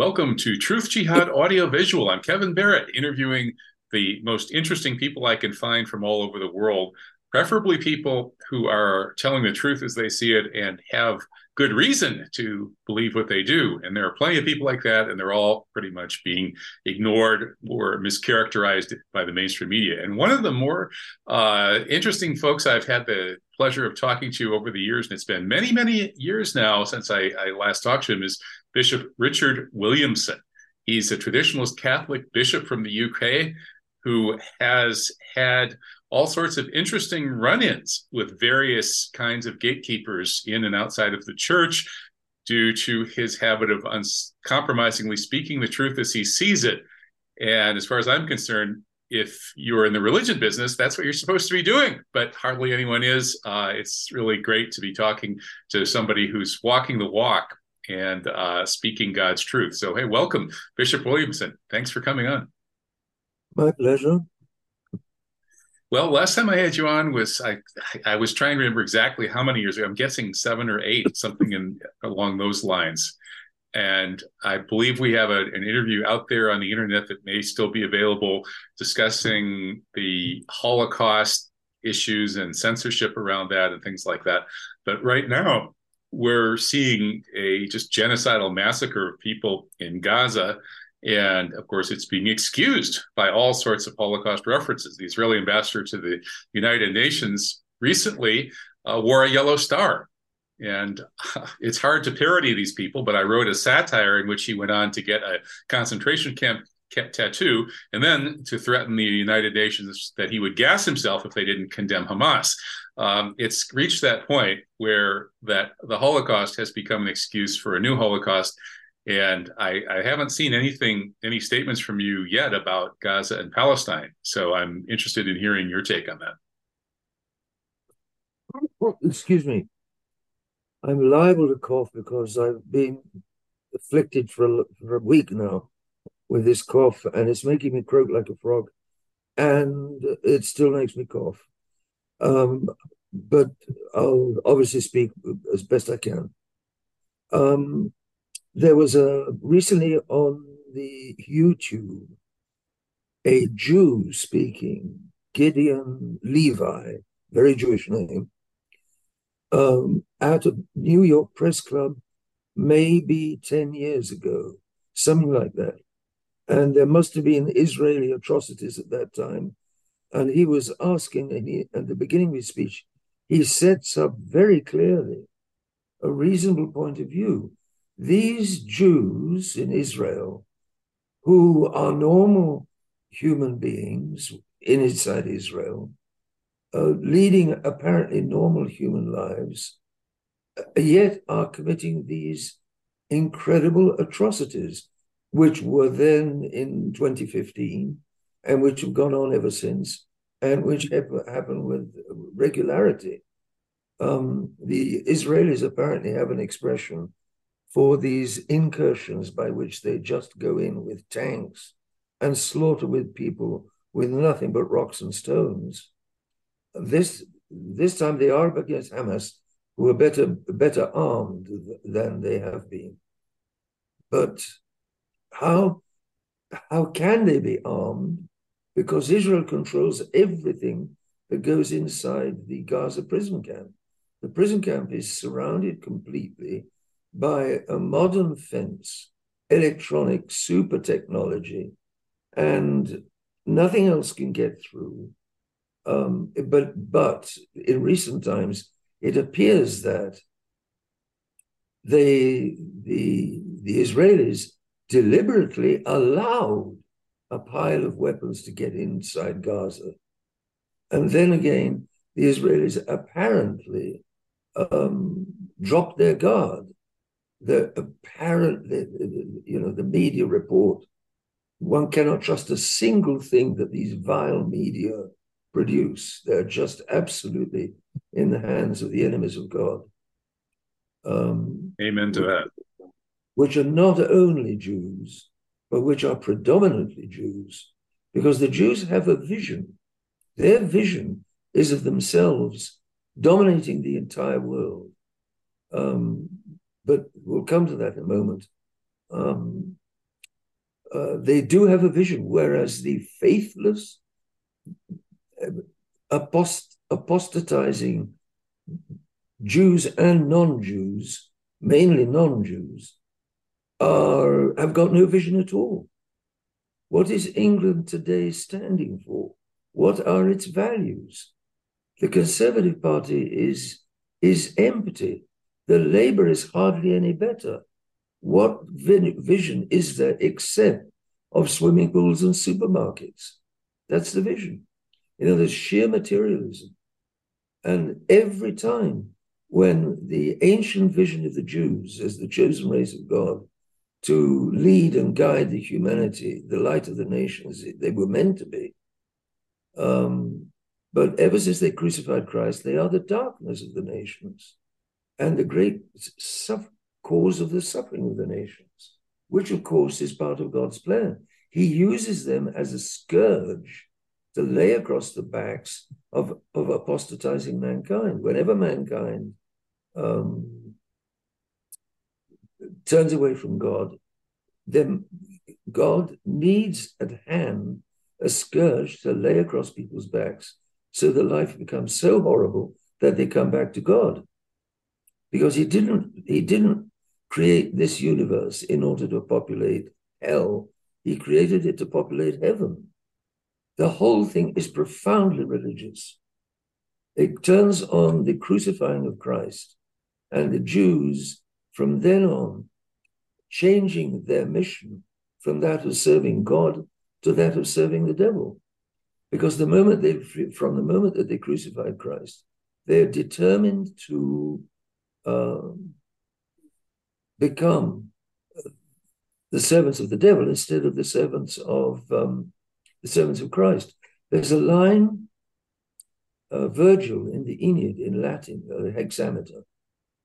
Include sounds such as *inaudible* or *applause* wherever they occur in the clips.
Welcome to Truth Jihad Audio Visual. I'm Kevin Barrett, interviewing the most interesting people I can find from all over the world, preferably people who are telling the truth as they see it and have good reason to believe what they do. And there are plenty of people like that, and they're all pretty much being ignored or mischaracterized by the mainstream media. And one of the more uh, interesting folks I've had the pleasure of talking to over the years, and it's been many, many years now since I, I last talked to him, is Bishop Richard Williamson. He's a traditionalist Catholic bishop from the UK who has had all sorts of interesting run ins with various kinds of gatekeepers in and outside of the church due to his habit of uncompromisingly speaking the truth as he sees it. And as far as I'm concerned, if you're in the religion business, that's what you're supposed to be doing, but hardly anyone is. Uh, it's really great to be talking to somebody who's walking the walk and uh, speaking God's truth. So, hey, welcome, Bishop Williamson. Thanks for coming on. My pleasure. Well, last time I had you on was I I was trying to remember exactly how many years ago. I'm guessing seven or eight, something in along those lines. And I believe we have a, an interview out there on the internet that may still be available discussing the Holocaust issues and censorship around that and things like that. But right now, we're seeing a just genocidal massacre of people in Gaza. And of course, it's being excused by all sorts of Holocaust references. The Israeli ambassador to the United Nations recently uh, wore a yellow star. And *laughs* it's hard to parody these people, but I wrote a satire in which he went on to get a concentration camp tattoo and then to threaten the United Nations that he would gas himself if they didn't condemn Hamas um, it's reached that point where that the Holocaust has become an excuse for a new Holocaust. And I, I haven't seen anything, any statements from you yet about Gaza and Palestine. So I'm interested in hearing your take on that. Well, excuse me. I'm liable to cough because I've been afflicted for a, for a week now with this cough, and it's making me croak like a frog, and it still makes me cough. Um, but I'll obviously speak as best I can. Um, there was a recently on the YouTube a Jew speaking, Gideon Levy, very Jewish name, um, out of New York Press Club, maybe 10 years ago, something like that. And there must have been Israeli atrocities at that time and he was asking, and he, at the beginning of his speech, he sets up very clearly a reasonable point of view. These Jews in Israel, who are normal human beings inside Israel, uh, leading apparently normal human lives, yet are committing these incredible atrocities, which were then in 2015 and which have gone on ever since, and which have happened with regularity. Um, the Israelis apparently have an expression for these incursions by which they just go in with tanks and slaughter with people with nothing but rocks and stones. This this time they are against Hamas, who are better better armed than they have been. But how how can they be armed because Israel controls everything that goes inside the Gaza prison camp. The prison camp is surrounded completely by a modern fence, electronic super technology, and nothing else can get through. Um, but but in recent times, it appears that they the the Israelis deliberately allowed a pile of weapons to get inside Gaza. And then again, the Israelis apparently um, dropped their guard. The apparently, you know, the media report, one cannot trust a single thing that these vile media produce. They're just absolutely in the hands of the enemies of God. Um, Amen to that. Which are not only Jews, but which are predominantly Jews, because the Jews have a vision. Their vision is of themselves dominating the entire world. Um, but we'll come to that in a moment. Um, uh, they do have a vision, whereas the faithless, uh, apost- apostatizing Jews and non-Jews, mainly non-Jews, are have got no vision at all. What is England today standing for? What are its values? The Conservative Party is, is empty. The Labour is hardly any better. What vision is there except of swimming pools and supermarkets? That's the vision. You know, there's sheer materialism. And every time when the ancient vision of the Jews as the chosen race of God to lead and guide the humanity, the light of the nations. They were meant to be. Um, but ever since they crucified Christ, they are the darkness of the nations and the great cause of the suffering of the nations, which, of course, is part of God's plan. He uses them as a scourge to lay across the backs of, of apostatizing mankind. Whenever mankind um, turns away from God, then God needs at hand a scourge to lay across people's backs so that life becomes so horrible that they come back to God. Because he didn't he didn't create this universe in order to populate hell. He created it to populate heaven. The whole thing is profoundly religious. It turns on the crucifying of Christ, and the Jews from then on changing their mission from that of serving God to that of serving the devil. Because the moment they, from the moment that they crucified Christ, they're determined to uh, become the servants of the devil instead of the servants of um, the servants of Christ. There's a line, uh, Virgil in the Aeneid in Latin, uh, hexameter,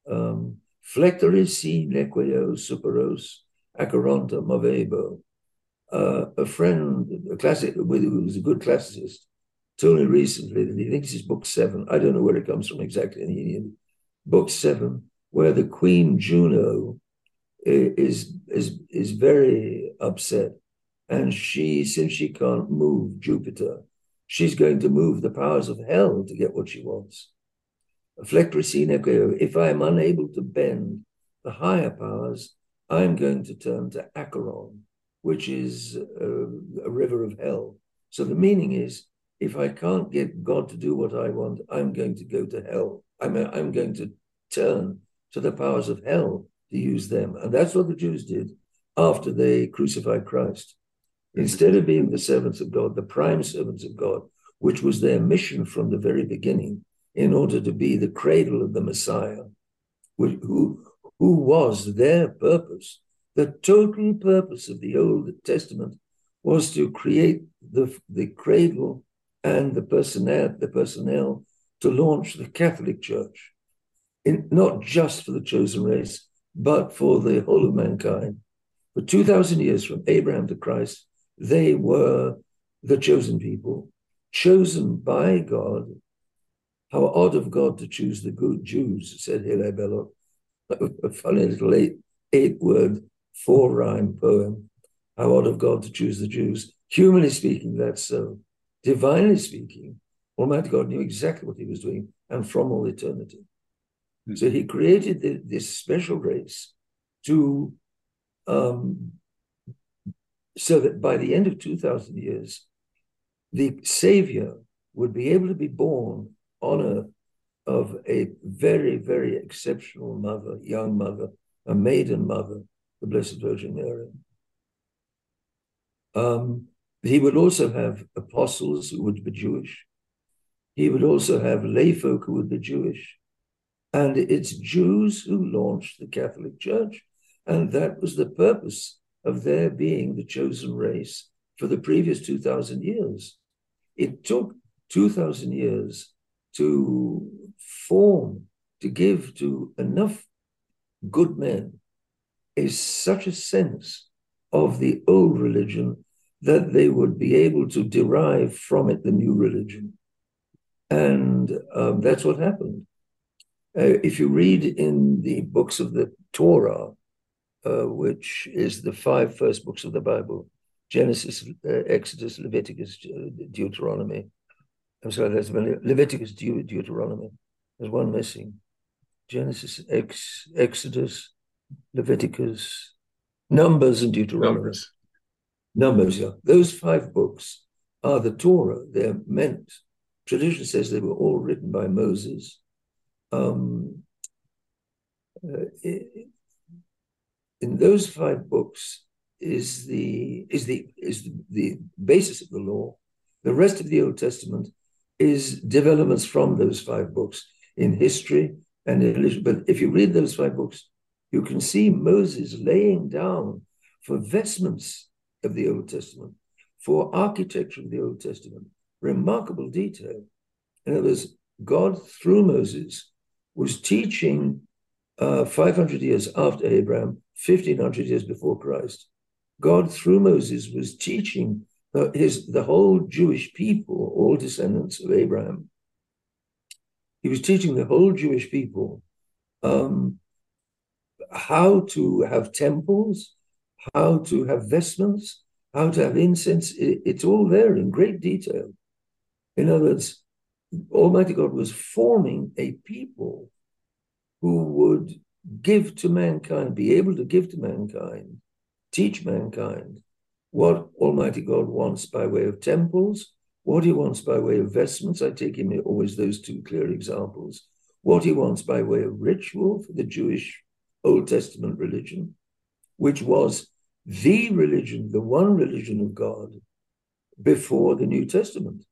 um, Flectere si nequeo superos acheronta movebo. Uh, a friend, a classic, who was a good classicist, told me recently that he thinks it's book seven. I don't know where it comes from exactly in. Book seven, where the Queen Juno is is is very upset, and she, since she can't move Jupiter, she's going to move the powers of hell to get what she wants if I am unable to bend the higher powers, I'm going to turn to Acheron, which is a, a river of hell. So the meaning is, if I can't get God to do what I want, I'm going to go to hell. I'm, I'm going to turn to the powers of hell to use them. And that's what the Jews did after they crucified Christ. Instead of being the servants of God, the prime servants of God, which was their mission from the very beginning, in order to be the cradle of the Messiah, who, who was their purpose. The total purpose of the Old Testament was to create the, the cradle and the personnel, the personnel to launch the Catholic Church, in, not just for the chosen race, but for the whole of mankind. For 2,000 years, from Abraham to Christ, they were the chosen people, chosen by God how odd of God to choose the good Jews, said Hilaire Belloc. A funny little eight, eight word, four rhyme poem. How odd of God to choose the Jews. Humanly speaking, that's so. Divinely speaking, Almighty God knew exactly what he was doing and from all eternity. Mm-hmm. So he created the, this special race to, um, so that by the end of 2,000 years, the Savior would be able to be born honor of a very, very exceptional mother, young mother, a maiden mother, the Blessed Virgin Mary. Um, he would also have apostles who would be Jewish. He would also have layfolk who would be Jewish. And it's Jews who launched the Catholic Church. And that was the purpose of their being the chosen race for the previous 2,000 years. It took 2,000 years to form, to give to enough good men is such a sense of the old religion that they would be able to derive from it the new religion. And um, that's what happened. Uh, if you read in the books of the Torah, uh, which is the five first books of the Bible, Genesis, uh, Exodus, Leviticus, uh, Deuteronomy. I'm sorry, there's Leviticus, Deut- Deuteronomy. There's one missing. Genesis, Ex, Exodus, Leviticus, Numbers, and Deuteronomy. Numbers. Numbers, yeah. Those five books are the Torah. They're meant. Tradition says they were all written by Moses. Um, uh, in those five books is the is the is the, the basis of the law. The rest of the Old Testament is developments from those five books in history and religion. But if you read those five books, you can see Moses laying down for vestments of the Old Testament, for architecture of the Old Testament, remarkable detail. In other words, God, through Moses, was teaching uh, 500 years after Abraham, 1500 years before Christ. God, through Moses, was teaching his, the whole Jewish people, all descendants of Abraham. He was teaching the whole Jewish people um, how to have temples, how to have vestments, how to have incense. It, it's all there in great detail. In other words, Almighty God was forming a people who would give to mankind, be able to give to mankind, teach mankind what Almighty God wants by way of temples, what he wants by way of vestments. I take him always those two clear examples. What he wants by way of ritual for the Jewish Old Testament religion, which was the religion, the one religion of God before the New Testament.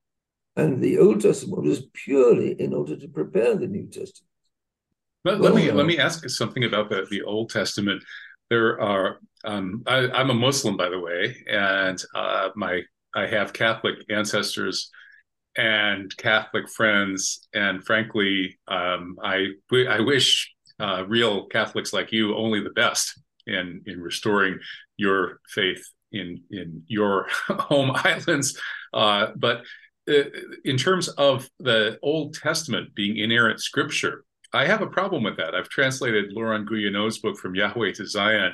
And the Old Testament was purely in order to prepare the New Testament. Let, let me let me uh, ask something about the, the Old Testament. There are um, I, am a Muslim, by the way, and uh, my I have Catholic ancestors and Catholic friends, and frankly, um, I I wish uh, real Catholics like you only the best in in restoring your faith in in your *laughs* home islands. Uh, but uh, in terms of the Old Testament being inerrant scripture, I have a problem with that. I've translated Laurent Guyénot's book from Yahweh to Zion,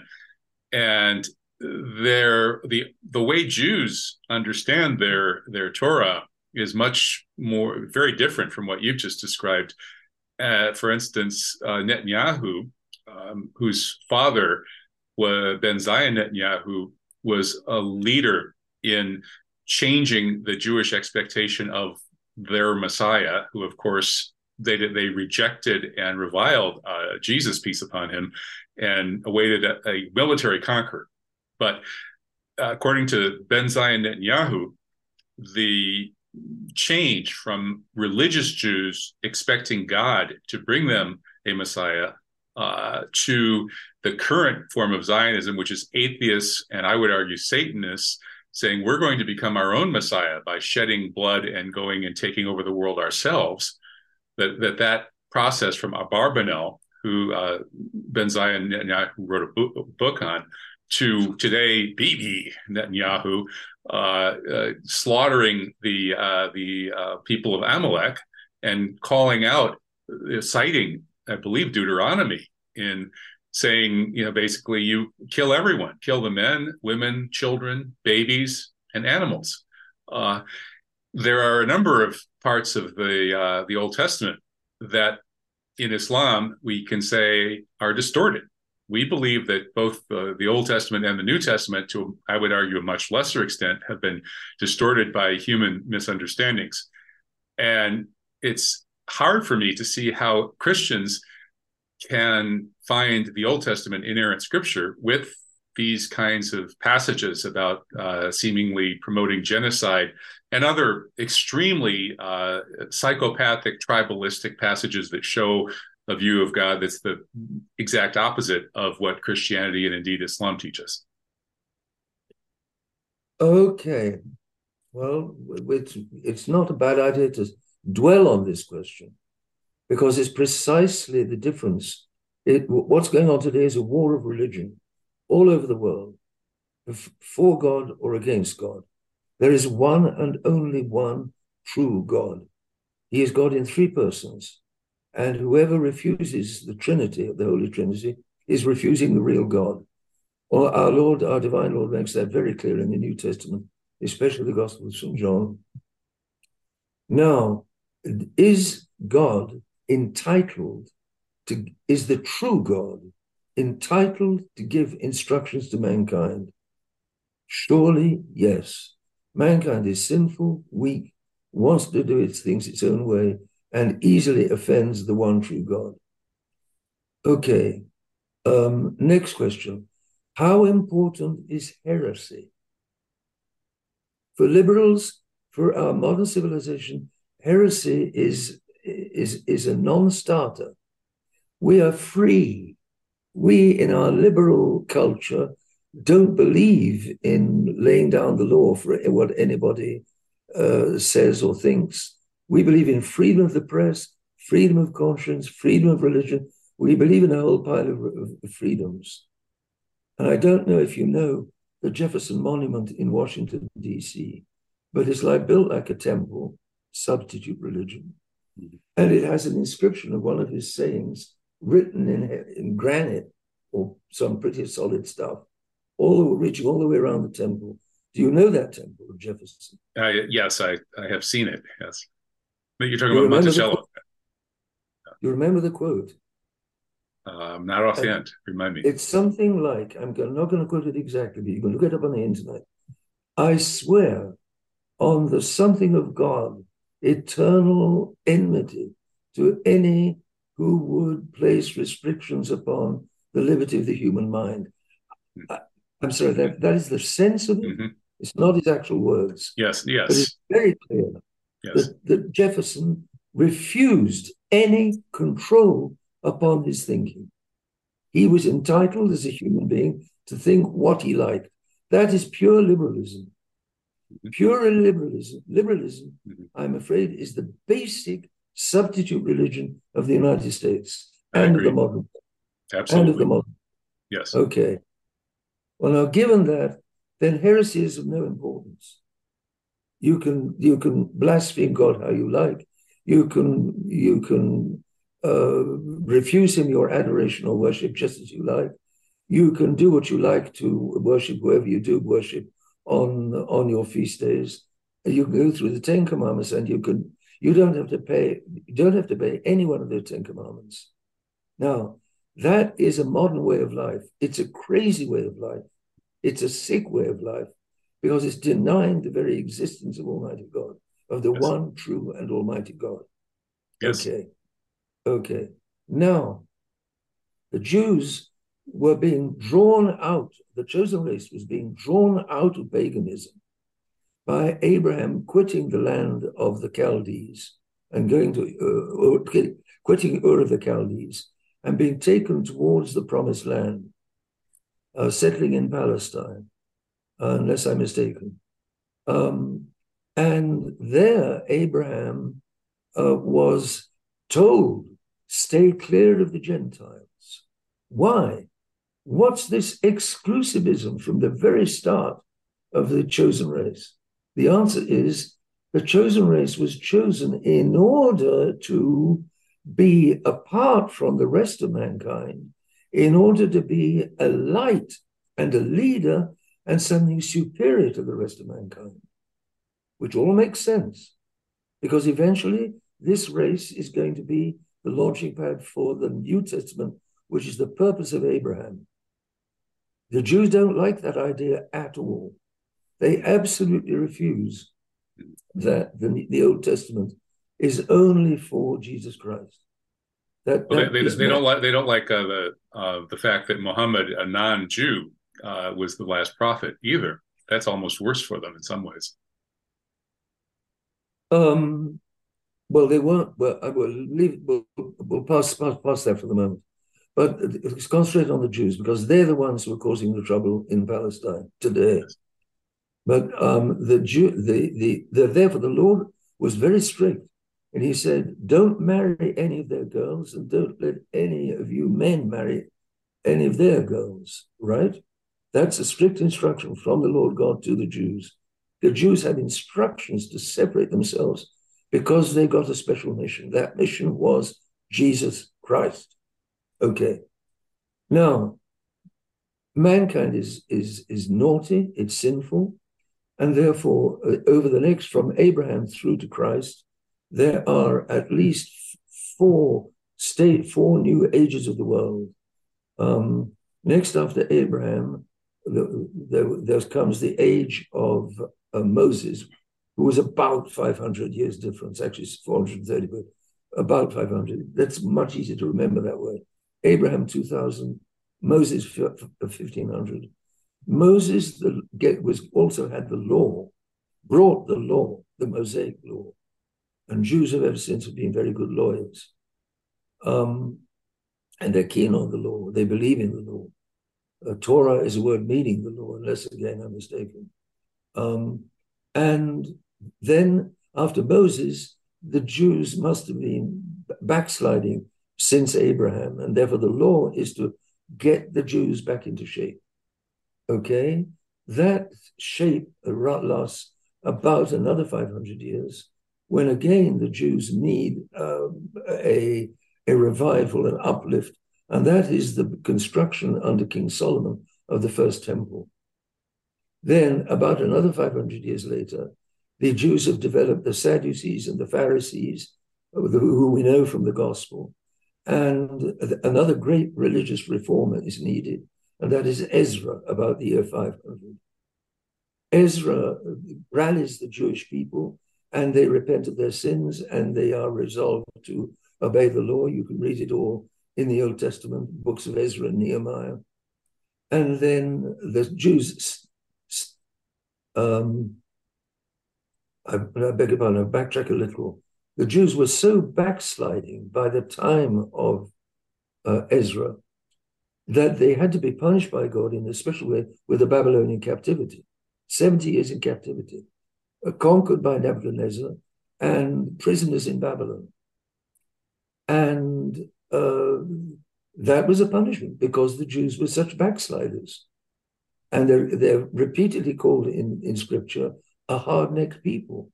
and their the the way Jews understand their their Torah is much more very different from what you've just described. Uh, for instance, uh, Netanyahu, um, whose father was Benzion Netanyahu, was a leader in changing the Jewish expectation of their Messiah, who of course they they rejected and reviled uh, Jesus, peace upon him, and awaited a, a military conquer. But uh, according to Ben Zion Netanyahu, the change from religious Jews expecting God to bring them a Messiah uh, to the current form of Zionism, which is atheists and I would argue Satanists saying we're going to become our own Messiah by shedding blood and going and taking over the world ourselves that that, that process from Abarbanel, who uh, Benzion Netanyahu wrote a book, book, on, to today Bibi Netanyahu uh, uh, slaughtering the uh, the uh, people of Amalek and calling out, uh, citing, I believe, Deuteronomy in saying, you know, basically you kill everyone, kill the men, women, children, babies, and animals. Uh, there are a number of parts of the uh, the Old Testament that in Islam we can say are distorted. We believe that both the, the Old Testament and the New Testament, to I would argue a much lesser extent, have been distorted by human misunderstandings, and it's hard for me to see how Christians can find the Old Testament inerrant scripture with these kinds of passages about uh, seemingly promoting genocide and other extremely uh, psychopathic, tribalistic passages that show a view of God that's the exact opposite of what Christianity and indeed Islam teaches. Okay. Well, it's, it's not a bad idea to dwell on this question because it's precisely the difference. It, what's going on today is a war of religion all over the world, for God or against God. There is one and only one true God. He is God in three persons. And whoever refuses the Trinity the Holy Trinity is refusing the real God. Well, our Lord, our divine Lord, makes that very clear in the New Testament, especially the Gospel of St. John. Now, is God entitled to, is the true God entitled to give instructions to mankind? Surely, yes. Mankind is sinful, weak, wants to do its things its own way, and easily offends the one true God. Okay, um, next question. How important is heresy? For liberals, for our modern civilization, heresy is, is, is a non starter. We are free. We, in our liberal culture, don't believe in laying down the law for what anybody uh, says or thinks. We believe in freedom of the press, freedom of conscience, freedom of religion. We believe in a whole pile of, of freedoms. And I don't know if you know the Jefferson Monument in Washington, D.C., but it's like built like a temple, substitute religion. Mm-hmm. And it has an inscription of one of his sayings written in, in granite or some pretty solid stuff, all the, reaching all the way around the temple. Do you know that temple of Jefferson? Uh, yes, I, I have seen it. Yes. But you're talking you about Monticello. You remember the quote? Um, not offhand. Remind me. It's something like I'm not going to quote it exactly, but you can look it up on the internet. I swear on the something of God, eternal enmity to any who would place restrictions upon the liberty of the human mind. Mm-hmm. I, am sorry, that, that is the sense of it. Mm-hmm. It's not his actual words. Yes, yes. But it's very clear yes. that, that Jefferson refused any control upon his thinking. He was entitled as a human being to think what he liked. That is pure liberalism. Mm-hmm. Pure liberalism, liberalism, mm-hmm. I'm afraid, is the basic substitute religion of the United States and of the modern Absolutely. and of the modern. Yes. Okay. Well, now, given that, then heresy is of no importance. You can you can blaspheme God how you like. You can you can uh, refuse him your adoration or worship just as you like. You can do what you like to worship whoever you do worship on on your feast days. You can go through the Ten Commandments, and you can you don't have to pay you don't have to pay any one of the Ten Commandments. Now that is a modern way of life. It's a crazy way of life. It's a sick way of life because it's denying the very existence of Almighty God, of the yes. one true and Almighty God. Yes. Okay. Okay. Now, the Jews were being drawn out, the chosen race was being drawn out of paganism by Abraham quitting the land of the Chaldees and going to, uh, quitting Ur of the Chaldees and being taken towards the promised land, uh, settling in Palestine, uh, unless I'm mistaken. Um, and there, Abraham uh, was told, stay clear of the Gentiles. Why? What's this exclusivism from the very start of the chosen race? The answer is the chosen race was chosen in order to be apart from the rest of mankind, in order to be a light and a leader and something superior to the rest of mankind, which all makes sense because eventually this race is going to be the launching pad for the New Testament, which is the purpose of Abraham. The Jews don't like that idea at all. They absolutely refuse that the, the Old Testament is only for Jesus Christ. That, well, that they, they, they don't like they don't like uh, the uh, the fact that Muhammad, a non-Jew, uh, was the last prophet either. That's almost worse for them in some ways. Um, well, they weren't. Well, I will leave. We'll, we'll pass, pass pass that for the moment. But it's concentrate on the Jews because they're the ones who are causing the trouble in Palestine today. But um, the Jew, the the the therefore the Lord was very strict, and He said, "Don't marry any of their girls, and don't let any of you men marry any of their girls." Right? That's a strict instruction from the Lord God to the Jews. The Jews had instructions to separate themselves because they got a special mission. That mission was Jesus Christ. Okay. Now, mankind is is is naughty, it's sinful, and therefore, uh, over the next from Abraham through to Christ, there are at least four state four new ages of the world. Um, next after Abraham, the, there, there, comes the age of uh, Moses, who was about 500 years difference, actually 430, but about 500. That's much easier to remember that way. Abraham 2000, Moses 1500. Moses the, was also had the law, brought the law, the Mosaic law, and Jews have ever since have been very good lawyers. Um, and they're keen on the law. They believe in the law. Uh, Torah is a word meaning the law, unless again I'm mistaken. Um, and then after Moses, the Jews must have been backsliding since Abraham, and therefore the law is to get the Jews back into shape. Okay, that shape lasts about another 500 years, when again the Jews need uh, a, a revival, an uplift, and that is the construction under King Solomon of the first temple. Then, about another 500 years later, the Jews have developed the Sadducees and the Pharisees, who we know from the gospel. And another great religious reformer is needed, and that is Ezra, about the year 500. Ezra rallies the Jewish people, and they repent of their sins, and they are resolved to obey the law. You can read it all in the Old Testament, books of Ezra and Nehemiah. And then the Jews um, I, I beg your pardon, I backtrack a little. The Jews were so backsliding by the time of uh, Ezra that they had to be punished by God in a special way with the Babylonian captivity. 70 years in captivity, uh, conquered by Nebuchadnezzar and prisoners in Babylon. And uh, that was a punishment because the Jews were such backsliders. And they're, they're repeatedly called in, in scripture a hard necked people.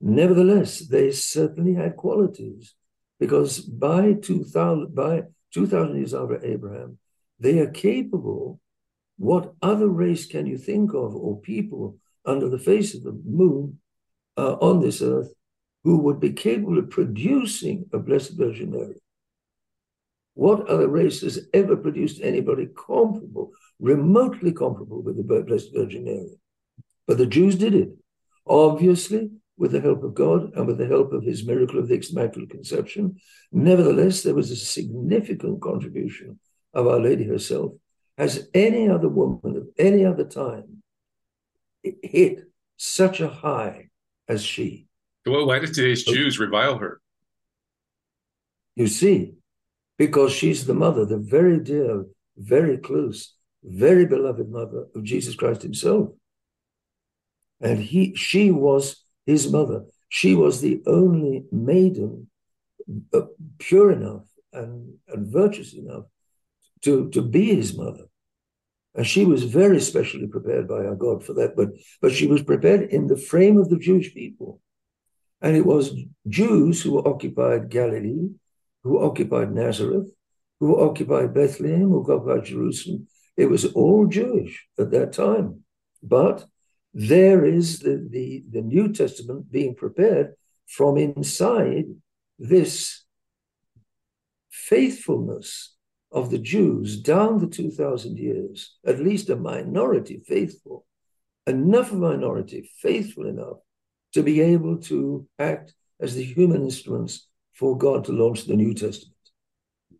Nevertheless, they certainly had qualities because by 2000, by 2000 years after Abraham, they are capable. What other race can you think of or people under the face of the moon uh, on this earth who would be capable of producing a Blessed Virgin Mary? What other race has ever produced anybody comparable, remotely comparable with the Blessed Virgin Mary? But the Jews did it, obviously, with the help of God and with the help of his miracle of the Immaculate Conception. Nevertheless, there was a significant contribution of Our Lady herself. Has any other woman of any other time hit such a high as she? Well, why did today's oh. Jews revile her? You see, because she's the mother, the very dear, very close, very beloved mother of Jesus Christ himself and he she was his mother. She was the only maiden uh, pure enough and, and virtuous enough to, to be his mother. And she was very specially prepared by our God for that, but, but she was prepared in the frame of the Jewish people. And it was Jews who occupied Galilee, who occupied Nazareth, who occupied Bethlehem, who occupied Jerusalem. It was all Jewish at that time. But there is the, the, the New Testament being prepared from inside this faithfulness of the Jews down the 2,000 years, at least a minority faithful, enough minority faithful enough to be able to act as the human instruments for God to launch the New Testament.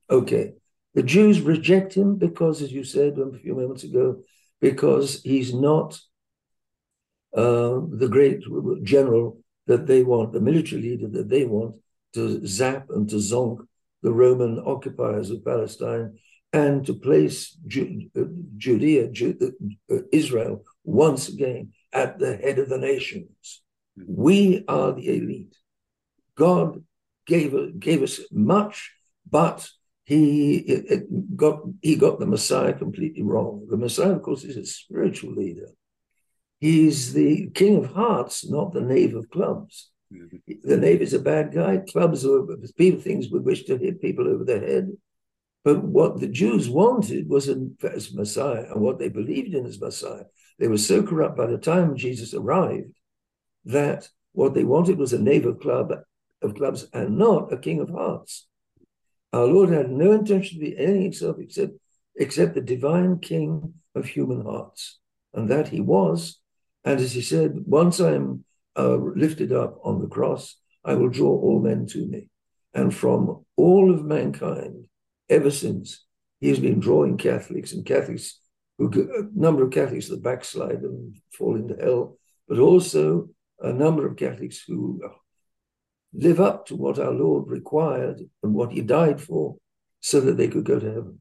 Okay, the Jews reject him because, as you said a few moments ago, because he's not uh, the great general that they want, the military leader that they want to zap and to zonk the Roman occupiers of Palestine and to place Ju- uh, Judea, Ju- uh, Israel, once again at the head of the nations. Mm-hmm. We are the elite. God gave, gave us much, but he got he got the Messiah completely wrong. The Messiah, of course, is a spiritual leader. He's the king of hearts, not the knave of clubs. Mm-hmm. The knave is a bad guy. Clubs are people things we wish to hit people over the head. But what the Jews wanted was a Messiah, and what they believed in as Messiah. They were so corrupt by the time Jesus arrived that what they wanted was a knave of, club, of clubs and not a king of hearts. Our Lord had no intention to be anything himself except, except the divine king of human hearts. And that he was. And as he said, once I am uh, lifted up on the cross, I will draw all men to me. And from all of mankind, ever since, he has been drawing Catholics and Catholics, who, a number of Catholics that backslide and fall into hell, but also a number of Catholics who live up to what our Lord required and what he died for so that they could go to heaven.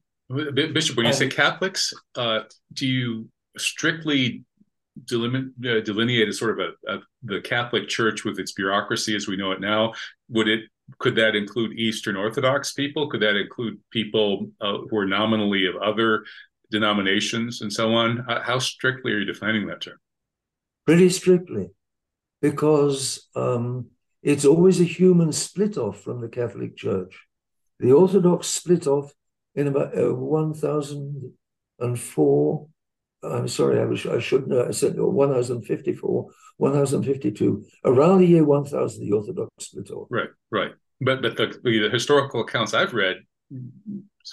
Bishop, when you say Catholics, uh, do you strictly delimit, uh, delineate as sort of a, a, the Catholic Church with its bureaucracy as we know it now? Would it could that include Eastern Orthodox people? Could that include people uh, who are nominally of other denominations and so on? How strictly are you defining that term? Pretty strictly, because um, it's always a human split off from the Catholic Church. The Orthodox split off in about uh, 1004 I'm sorry, I, was, I should know. I said 1054, 1052. Around the year 1000, the Orthodox split off. Right, right. But but the, the historical accounts I've read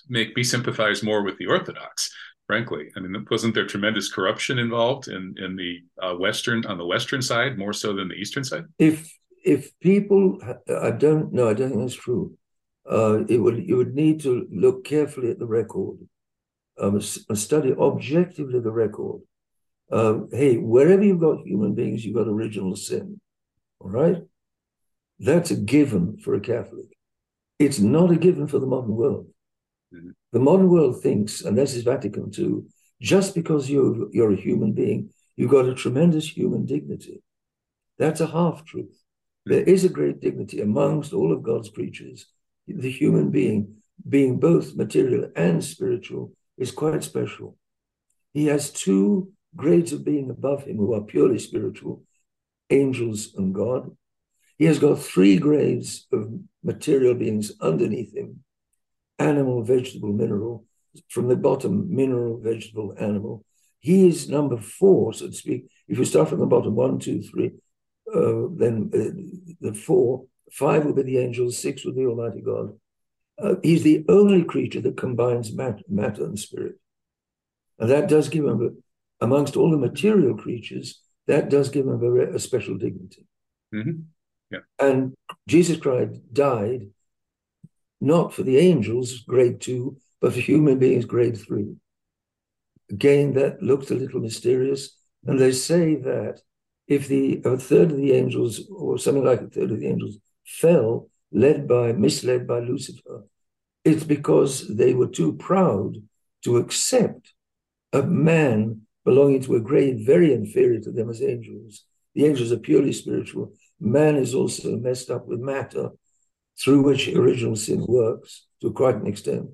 make me sympathize more with the Orthodox. Frankly, I mean, wasn't there tremendous corruption involved in in the uh, western on the western side more so than the eastern side? If if people, I don't know, I don't think that's true. Uh, it would you would need to look carefully at the record um, study objectively the record. Hey, wherever you've got human beings, you've got original sin. All right? That's a given for a Catholic. It's not a given for the modern world. Mm-hmm. The modern world thinks, and this is Vatican II, just because you're, you're a human being, you've got a tremendous human dignity. That's a half truth. Mm-hmm. There is a great dignity amongst all of God's creatures. The human being, being both material and spiritual, is quite special. He has two grades of being above him who are purely spiritual, angels and God. He has got three grades of material beings underneath him animal, vegetable, mineral. From the bottom, mineral, vegetable, animal. He is number four, so to speak. If you start from the bottom, one, two, three, uh, then uh, the four, five will be the angels, six will be Almighty God, uh, he's the only creature that combines matter, matter and spirit. And that does give him, a, amongst all the material creatures, that does give him a, a special dignity. Mm-hmm. Yeah. And Jesus Christ died not for the angels, grade two, but for human beings, grade three. Again, that looks a little mysterious. And they say that if the a third of the angels, or something like a third of the angels, fell, led by, misled by Lucifer, it's because they were too proud to accept a man belonging to a grade very inferior to them as angels. The angels are purely spiritual. Man is also messed up with matter through which original sin works to quite an extent.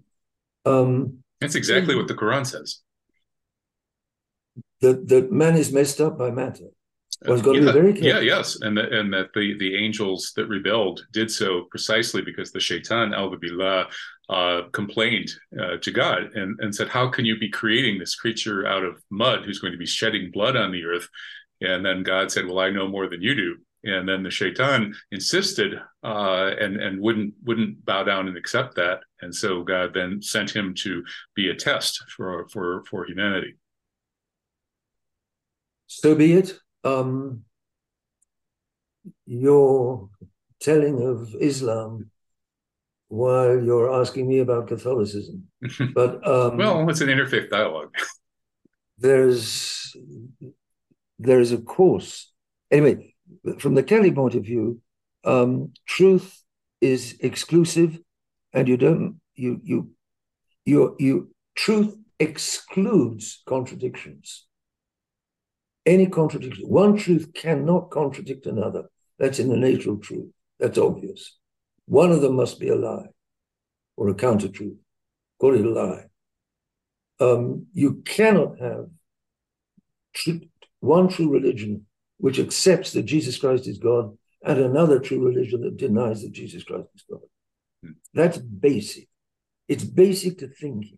Um, That's exactly what the Quran says. That, that man is messed up by matter. One's got to yeah, be very careful. Yeah, yes, and that and that the the angels that rebelled did so precisely because the shaitan al billah uh, complained uh, to God and and said, "How can you be creating this creature out of mud who's going to be shedding blood on the earth?" And then God said, "Well, I know more than you do." And then the shaitan insisted uh, and and wouldn't wouldn't bow down and accept that, and so God then sent him to be a test for for for humanity. So be it um, your telling of Islam while you're asking me about Catholicism. *laughs* But um, well, it's an interfaith dialogue. *laughs* there's there is a course. Anyway, from the Kelly point of view, um, truth is exclusive, and you don't you you you you truth excludes contradictions any contradiction. One truth cannot contradict another. That's in the nature of truth. That's obvious. One of them must be a lie or a counter truth. Call it a lie. Um, you cannot have tr- one true religion which accepts that Jesus Christ is God and another true religion that denies that Jesus Christ is God. Hmm. That's basic. It's basic to thinking.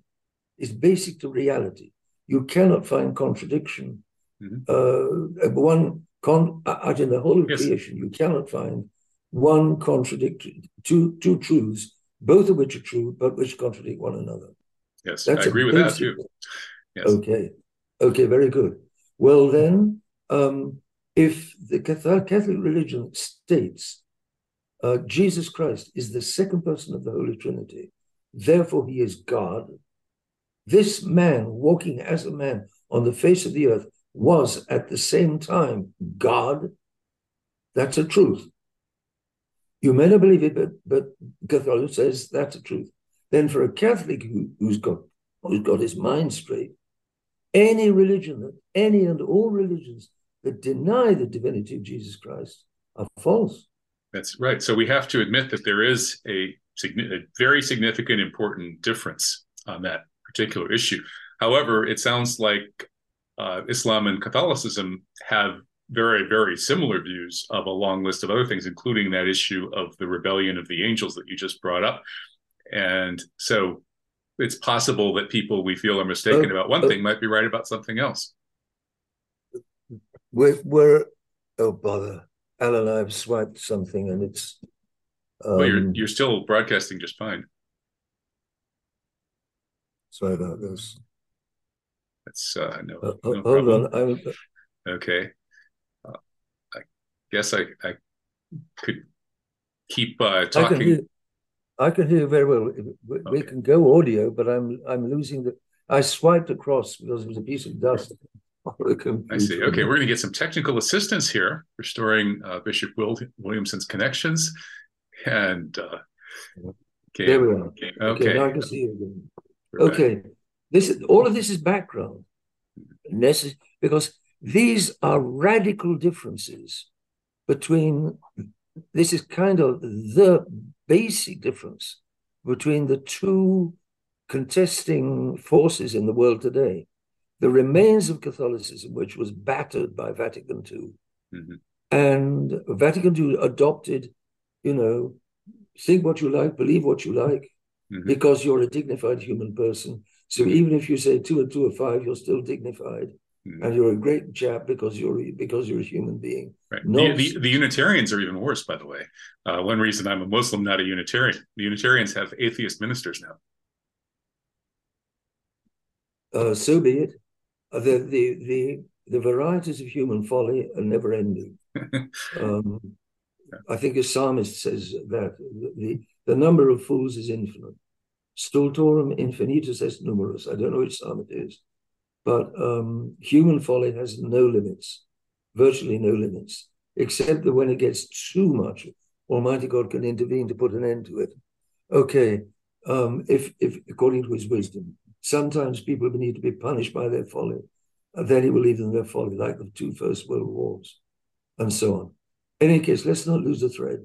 It's basic to reality. You cannot find contradiction. Mm-hmm. Uh, one con- out in the whole of yes. creation, you cannot find one contradictory, two two truths, both of which are true, but which contradict one another. Yes, That's I agree with that too. Yes. Okay, okay, very good. Well then, um, if the Catholic religion states uh, Jesus Christ is the second person of the Holy Trinity, therefore he is God, this man walking as a man on the face of the earth was at the same time God. That's a truth. You may not believe it, but but Catholic says that's the truth. Then for a Catholic who, who's got who's got his mind straight, any religion that any and all religions that deny the divinity of Jesus Christ are false. That's right. So we have to admit that there is a, a very significant, important difference on that particular issue. However, it sounds like uh, Islam and Catholicism have very, very similar views of a long list of other things, including that issue of the rebellion of the angels that you just brought up. And so it's possible that people we feel are mistaken uh, about one uh, thing might be right about something else. We're, we're oh bother, Alan, I've swiped something and it's. Um, well, you're you're still broadcasting just fine. Sorry about this. That's uh, no. Uh, no hold problem. on. I'm... Okay. I guess I I could keep uh, talking. I can, hear, I can hear very well. We, okay. we can go audio, but I'm I'm losing the. I swiped across because it was a piece of dust. *laughs* I see. Okay, we're going to get some technical assistance here, restoring uh, Bishop Will, Williamson's connections, and uh, okay. there we are. Okay, okay. now I can see you again. We're okay, back. this is all of this is background, necessary because these are radical differences between. This is kind of the basic difference between the two contesting forces in the world today the remains of Catholicism, which was battered by Vatican II. Mm-hmm. And Vatican II adopted, you know, think what you like, believe what you like, mm-hmm. because you're a dignified human person. So even if you say two and two are five, you're still dignified. Mm-hmm. And you're a great chap because you're because you're a human being. Right. The, the, the, Unitarians are even worse, by the way. Uh, one reason I'm a Muslim, not a Unitarian. The Unitarians have atheist ministers now. Uh, so be it. Uh, the the the the varieties of human folly are never ending. *laughs* um, I think a psalmist says that the the number of fools is infinite. Stultorum infinitus est numerus. I don't know which psalm it is, but um, human folly has no limits, virtually no limits, except that when it gets too much, Almighty God can intervene to put an end to it. Okay, um, if if according to His wisdom, Sometimes people need to be punished by their folly. And then he will leave them their folly, like the two First World Wars, and so on. In any case, let's not lose the thread.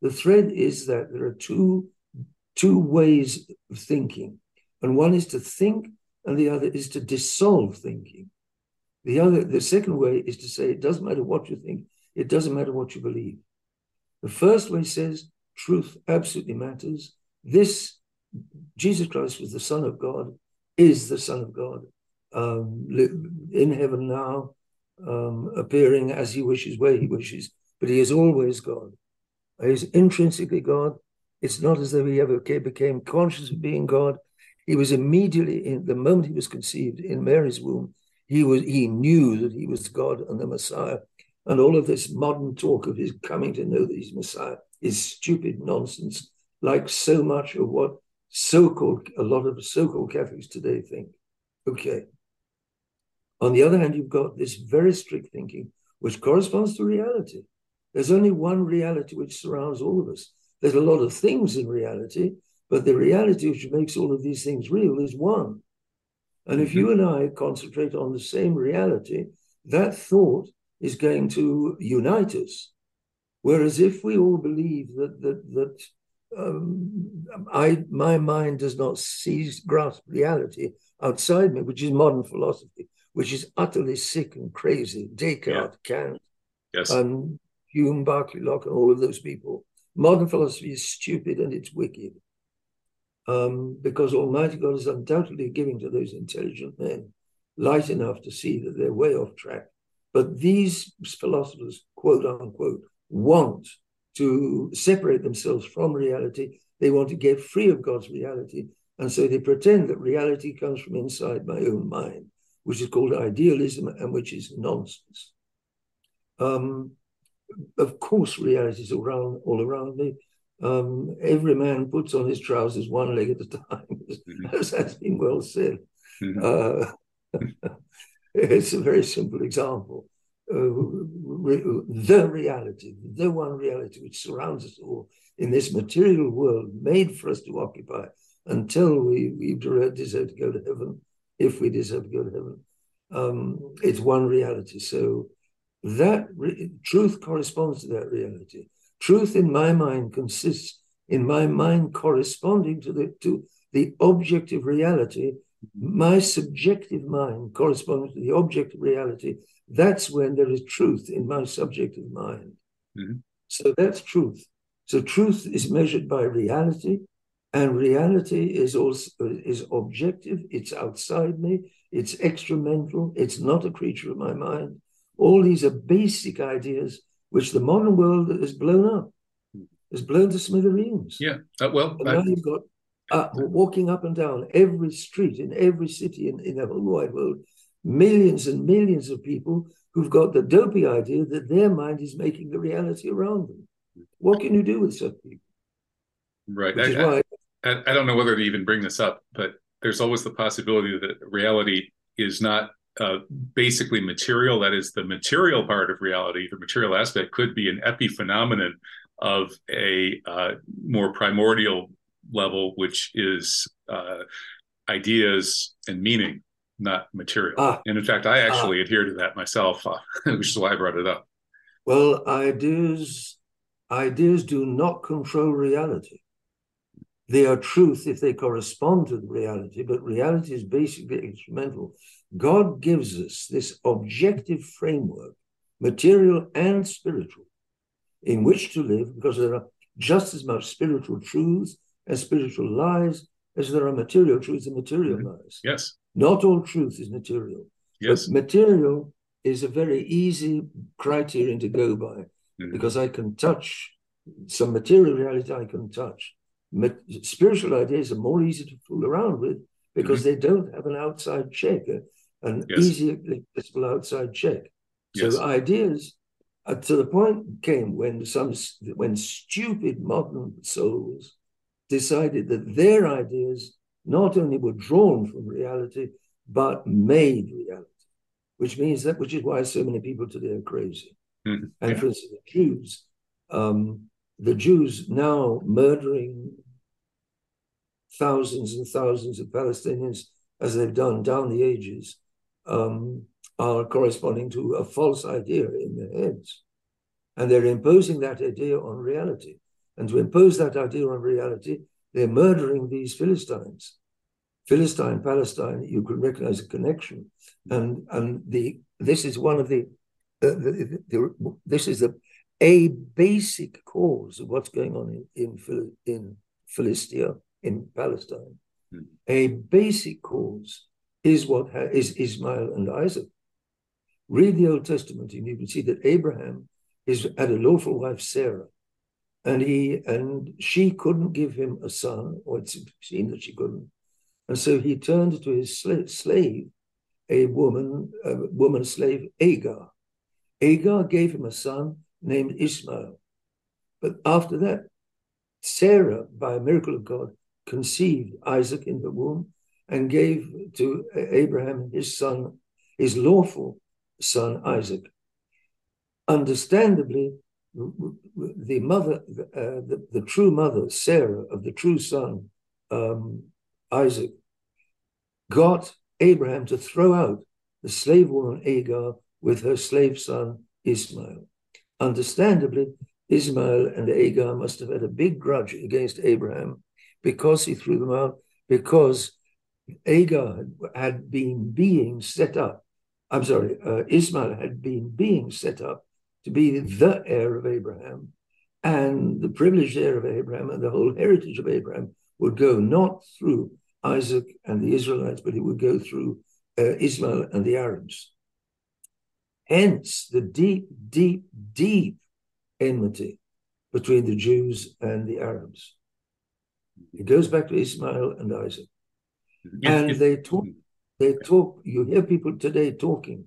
The thread is that there are two, two ways of thinking, and one is to think, and the other is to dissolve thinking. The other, the second way is to say it doesn't matter what you think, it doesn't matter what you believe. The first way says truth absolutely matters. This Jesus Christ was the Son of God is the Son of God, um, in heaven now, um, appearing as he wishes, where he wishes, but he is always God. He is intrinsically God. It's not as though he ever became conscious of being God. He was immediately, in the moment he was conceived in Mary's womb, he was he knew that he was God and the Messiah. And all of this modern talk of his coming to know that he's Messiah is stupid nonsense, like so much of what so-called a lot of so-called Catholics today think. Okay. On the other hand, you've got this very strict thinking, which corresponds to reality. There's only one reality which surrounds all of us. There's a lot of things in reality, but the reality which makes all of these things real is one. And if you mm-hmm. and I concentrate on the same reality, that thought is going to unite us. Whereas if we all believe that that that um, I my mind does not seize grasp reality outside me, which is modern philosophy, which is utterly sick and crazy. Descartes, yeah. Kant, yes. and Hume, Berkeley, Locke, and all of those people. Modern philosophy is stupid and it's wicked. Um, because Almighty God is undoubtedly giving to those intelligent men light enough to see that they're way off track. But these philosophers, quote unquote, want to separate themselves from reality. They want to get free of God's reality. And so they pretend that reality comes from inside my own mind, which is called idealism and which is nonsense. Um, of course, reality is around all around me. Um, every man puts on his trousers one leg at a time, *laughs* mm-hmm. as has been well said. Mm-hmm. Uh, *laughs* it's a very simple example. Uh, re- the reality, the one reality which surrounds us all in this material world made for us to occupy until we, we deserve to go to heaven, if we deserve to go to heaven. Um, it's one reality. So that re- truth corresponds to that reality. Truth in my mind consists in my mind corresponding to the to the objective reality, my subjective mind corresponding to the objective reality. That's when there is truth in my subjective mind. Mm-hmm. So that's truth. So truth is measured by reality, and reality is also is objective. It's outside me. It's extramental. It's not a creature of my mind. All these are basic ideas which the modern world has blown up, has blown to smithereens. Yeah, uh, well, and now you've got uh, walking up and down every street in every city in, in the whole wide world, millions and millions of people who've got the dopey idea that their mind is making the reality around them. What can you do with such people? Right. I, I, I don't know whether to even bring this up, but there's always the possibility that reality is not uh, basically material. That is the material part of reality. The material aspect could be an epiphenomenon of a uh, more primordial level, which is uh, ideas and meaning, not material. Ah, and in fact, I actually ah, adhere to that myself, uh, *laughs* which is why I brought it up. Well, ideas ideas do not control reality. They are truth if they correspond to the reality, but reality is basically instrumental. God gives us this objective framework, material and spiritual, in which to live, because there are just as much spiritual truths and spiritual lies as there are material truths and material mm-hmm. lies. Yes. Not all truth is material. Yes. Material is a very easy criterion to go by mm-hmm. because I can touch some material reality I can touch spiritual ideas are more easy to fool around with because mm-hmm. they don't have an outside check, an yes. easily accessible outside check. Yes. So ideas, uh, to the point came when some when stupid modern souls decided that their ideas not only were drawn from reality but made reality, which means that which is why so many people today are crazy. Mm-hmm. And yeah. for instance, the Jews. Um, the Jews now murdering thousands and thousands of Palestinians, as they've done down the ages, um, are corresponding to a false idea in their heads. And they're imposing that idea on reality. And to impose that idea on reality, they're murdering these Philistines. Philistine, Palestine, you can recognize a connection. And, and the this is one of the, the, the, the this is the a basic cause of what's going on in in, in Philistia in Palestine. Mm. A basic cause is what ha- is Ismail and Isaac. Read the Old Testament, and you can see that Abraham is had a lawful wife Sarah, and he and she couldn't give him a son, or it seemed that she couldn't, and so he turned to his slave, a woman, a woman slave Agar. Agar gave him a son named Ishmael. But after that, Sarah, by a miracle of God, conceived Isaac in the womb and gave to Abraham his son, his lawful son Isaac. Understandably, the mother, uh, the, the, true mother, Sarah, of the true son, um, Isaac, got Abraham to throw out the slave woman Agar with her slave son Ismail. Understandably, Ismail and Agar must have had a big grudge against Abraham because he threw them out, because Agar had been being set up. I'm sorry, uh, Ismail had been being set up to be the heir of Abraham and the privileged heir of Abraham and the whole heritage of Abraham would go not through Isaac and the Israelites, but it would go through uh, Ismail and the Arabs. Hence the deep, deep, deep enmity between the Jews and the Arabs. It goes back to Ismail and Isaac. And they talk, they talk, you hear people today talking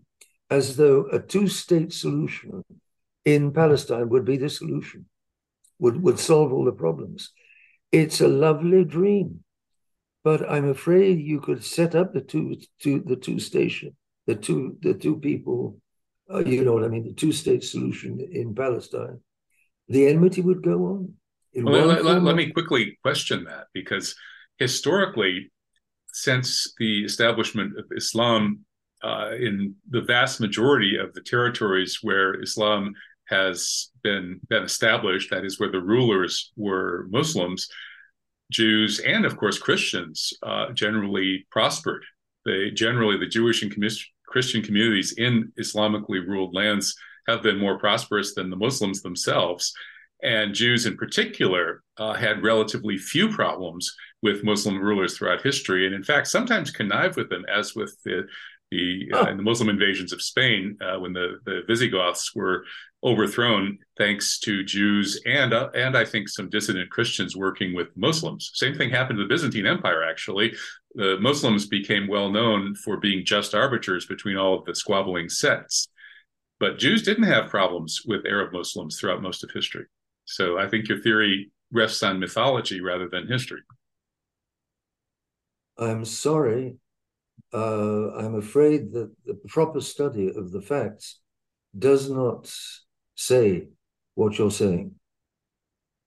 as though a two-state solution in Palestine would be the solution, would, would solve all the problems. It's a lovely dream, but I'm afraid you could set up the two, two the two station, the two the two people, uh, you know what I mean, the two-state solution in Palestine. The enmity would go on. Well, let, let, let, me quickly question that because historically, since the establishment of Islam uh, in the vast majority of the territories where Islam has been been established, that is where the rulers were Muslims, Jews, and of course Christians uh, generally prospered. They generally the Jewish and Christian communities in Islamically ruled lands have been more prosperous than the Muslims themselves. And Jews in particular uh, had relatively few problems with Muslim rulers throughout history, and in fact, sometimes connive with them, as with the the, uh, oh. the Muslim invasions of Spain uh, when the, the Visigoths were overthrown, thanks to Jews and uh, and I think some dissident Christians working with Muslims. Same thing happened to the Byzantine Empire. Actually, the Muslims became well known for being just arbiters between all of the squabbling sects. But Jews didn't have problems with Arab Muslims throughout most of history. So I think your theory rests on mythology rather than history. I'm sorry. Uh, I'm afraid that the proper study of the facts does not say what you're saying.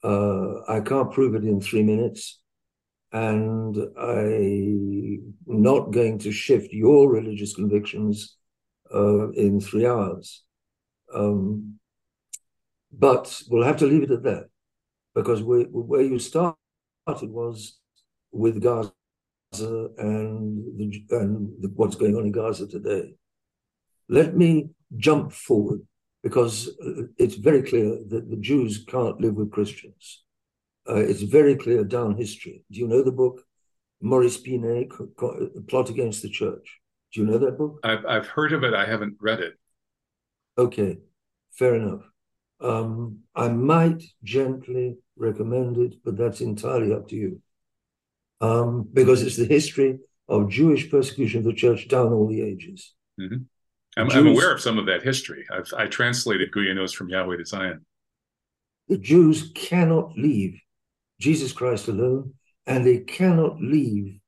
Uh, I can't prove it in three minutes, and I'm not going to shift your religious convictions uh, in three hours. Um, but we'll have to leave it at that because we, where you started was with Gaza and, the, and the, what's going on in Gaza today. Let me jump forward because uh, it's very clear that the Jews can't live with Christians. Uh, it's very clear down history. Do you know the book Maurice Pinay, Plot Against the Church? Do you know that book? I've, I've heard of it. I haven't read it. Okay, fair enough. Um, I might gently recommend it, but that's entirely up to you. Um, because it's the history of Jewish persecution of the church down all the ages. Mm-hmm. I'm, Jews, I'm, aware of some of that history. I've, I translated Guyénot's from Yahweh to Zion. The Jews cannot leave Jesus Christ alone, and they cannot leave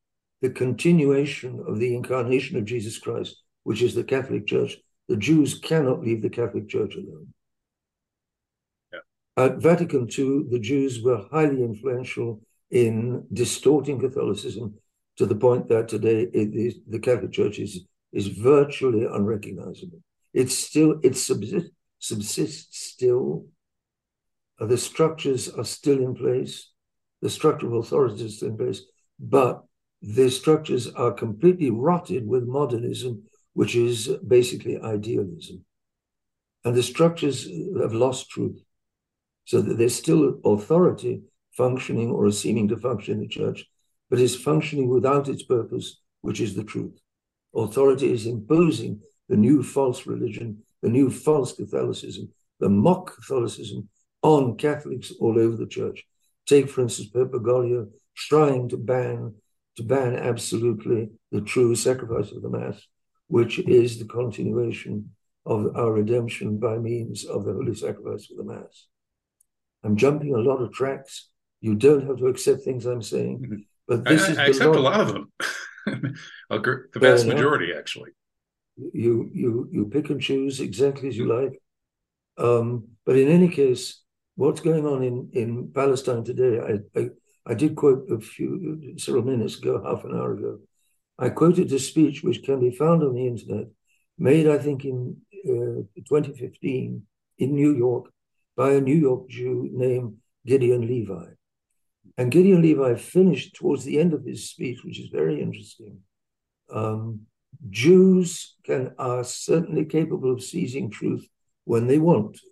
the continuation of the incarnation of Jesus Christ, which is the Catholic Church. The Jews cannot leave the Catholic Church alone. At Vatican II, the Jews were highly influential in distorting Catholicism to the point that today the Catholic Church is, is virtually unrecognizable. It's still, it subsists, subsists still. Uh, the structures are still in place. The structure of authority is still in place, but the structures are completely rotted with modernism, which is basically idealism. And the structures have lost truth so that there's still authority functioning or seeming to function in the church, but is functioning without its purpose, which is the truth. Authority is imposing the new false religion, the new false Catholicism, the mock Catholicism on Catholics all over the church. Take, for instance, Pope Bergoglio trying to ban to ban absolutely the true sacrifice of the Mass, which is the continuation of our redemption by means of the holy sacrifice of the Mass. I'm jumping a lot of tracks. You don't have to accept things I'm saying, mm-hmm. but this I, is I accept a lot of them. *laughs* the vast majority, actually. You you you pick and choose exactly as you like. Um, but in any case, what's going on in, in Palestine today? I, I, I did quote a few several minutes ago, half an hour ago. I quoted a speech which can be found on the internet, made I think in uh, 2015 in New York by a New York Jew named Gideon Levy. And Gideon Levy finished towards the end of his speech, which is very interesting. Um, Jews can are certainly capable of seizing truth when they want to,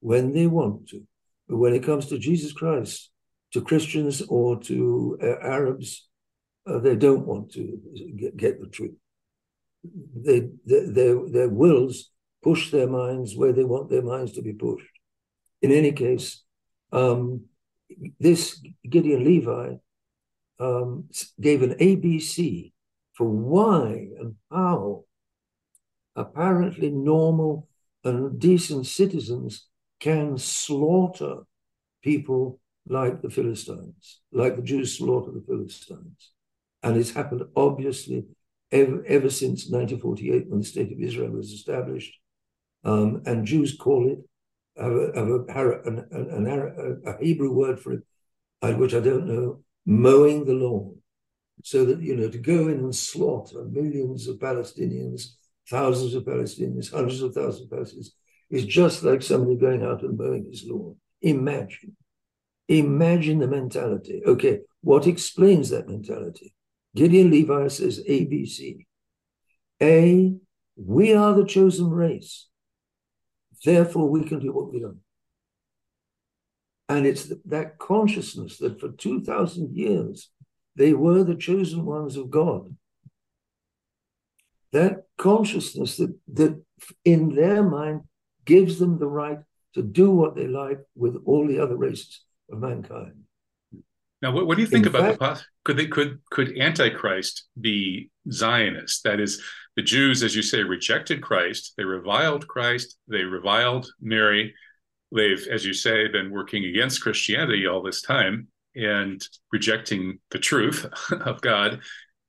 when they want to. But when it comes to Jesus Christ, to Christians or to uh, Arabs, uh, they don't want to get, get the truth. They, they, their, their wills push their minds where they want their minds to be pushed. In any case, um, this Gideon Levy um, gave an ABC for why and how apparently normal and decent citizens can slaughter people like the Philistines, like the Jews slaughter the Philistines. And it's happened obviously ever, ever since 1948 when the state of Israel was established. Um, and Jews call it, have a, have a, an, an, a Hebrew word for it, uh, which I don't know, mowing the lawn. So that, you know, to go in and slaughter millions of Palestinians, thousands of Palestinians, hundreds of thousands of Palestinians, is just like somebody going out and mowing his lawn. Imagine. Imagine the mentality. Okay, what explains that mentality? Gideon Levy says ABC. A, we are the chosen race. Therefore, we can do what we do. And it's that consciousness that for 2,000 years, they were the chosen ones of God. That consciousness that, that in their mind gives them the right to do what they like with all the other races of mankind. Now, what, what do you think in about fact, the could they could could Antichrist be Zionist? That is, the Jews, as you say, rejected Christ. They reviled Christ. They reviled Mary. They've, as you say, been working against Christianity all this time and rejecting the truth *laughs* of God.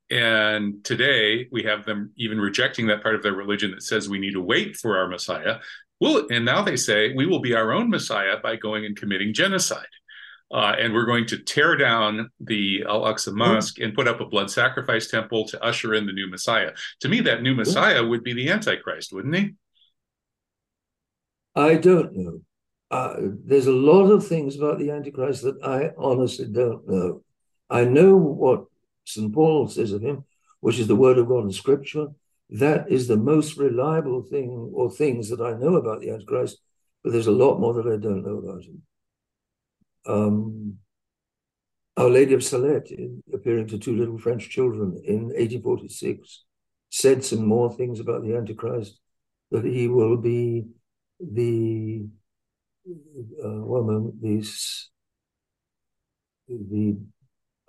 And today we have them even rejecting that part of their religion that says we need to wait for our Messiah. Well, and now they say we will be our own Messiah by going and committing genocide. Uh, and we're going to tear down the Al Aqsa Mosque and put up a blood sacrifice temple to usher in the new Messiah. To me, that new Messiah would be the Antichrist, wouldn't he? I don't know. Uh, there's a lot of things about the Antichrist that I honestly don't know. I know what St. Paul says of him, which is the word of God in Scripture. That is the most reliable thing or things that I know about the Antichrist, but there's a lot more that I don't know about him um, Our Lady of Salette, appearing to two little French children in 1846, said some more things about the Antichrist, that he will be the uh, one moment, these the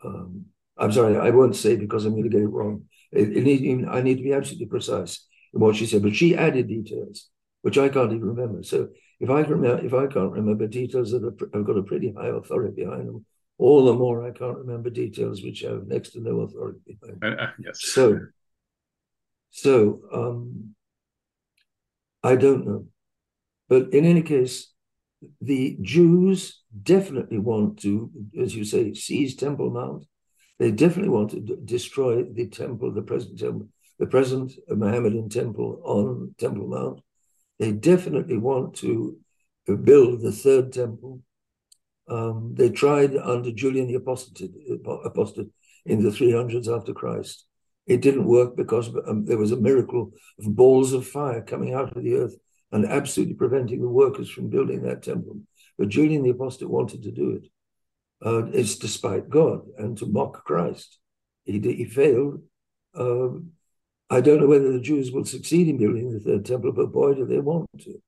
um, I'm sorry, I won't say because I'm going to get it wrong. It, it need, I need to be absolutely precise in what she said, but she added details which I can't even remember. So if I can remember, if I can't remember details that have got a pretty high authority behind them, all the more I can't remember details which have next to no authority behind them. Uh, uh, yes. So, so um, I don't know, but in any case, the Jews definitely want to, as you say, seize Temple Mount. They definitely want to d- destroy the temple, the present temple, the present Mohammedan temple on Temple Mount. They definitely want to build the third temple. Um, they tried under Julian the Apostate, in the 300s after Christ. It didn't work because um, there was a miracle of balls of fire coming out of the earth and absolutely preventing the workers from building that temple. But Julian the Apostate wanted to do it. Uh, it's despite God and to mock Christ. He, he failed. Um, I don't know whether the Jews will succeed in building the third temple, but boy, do they want to.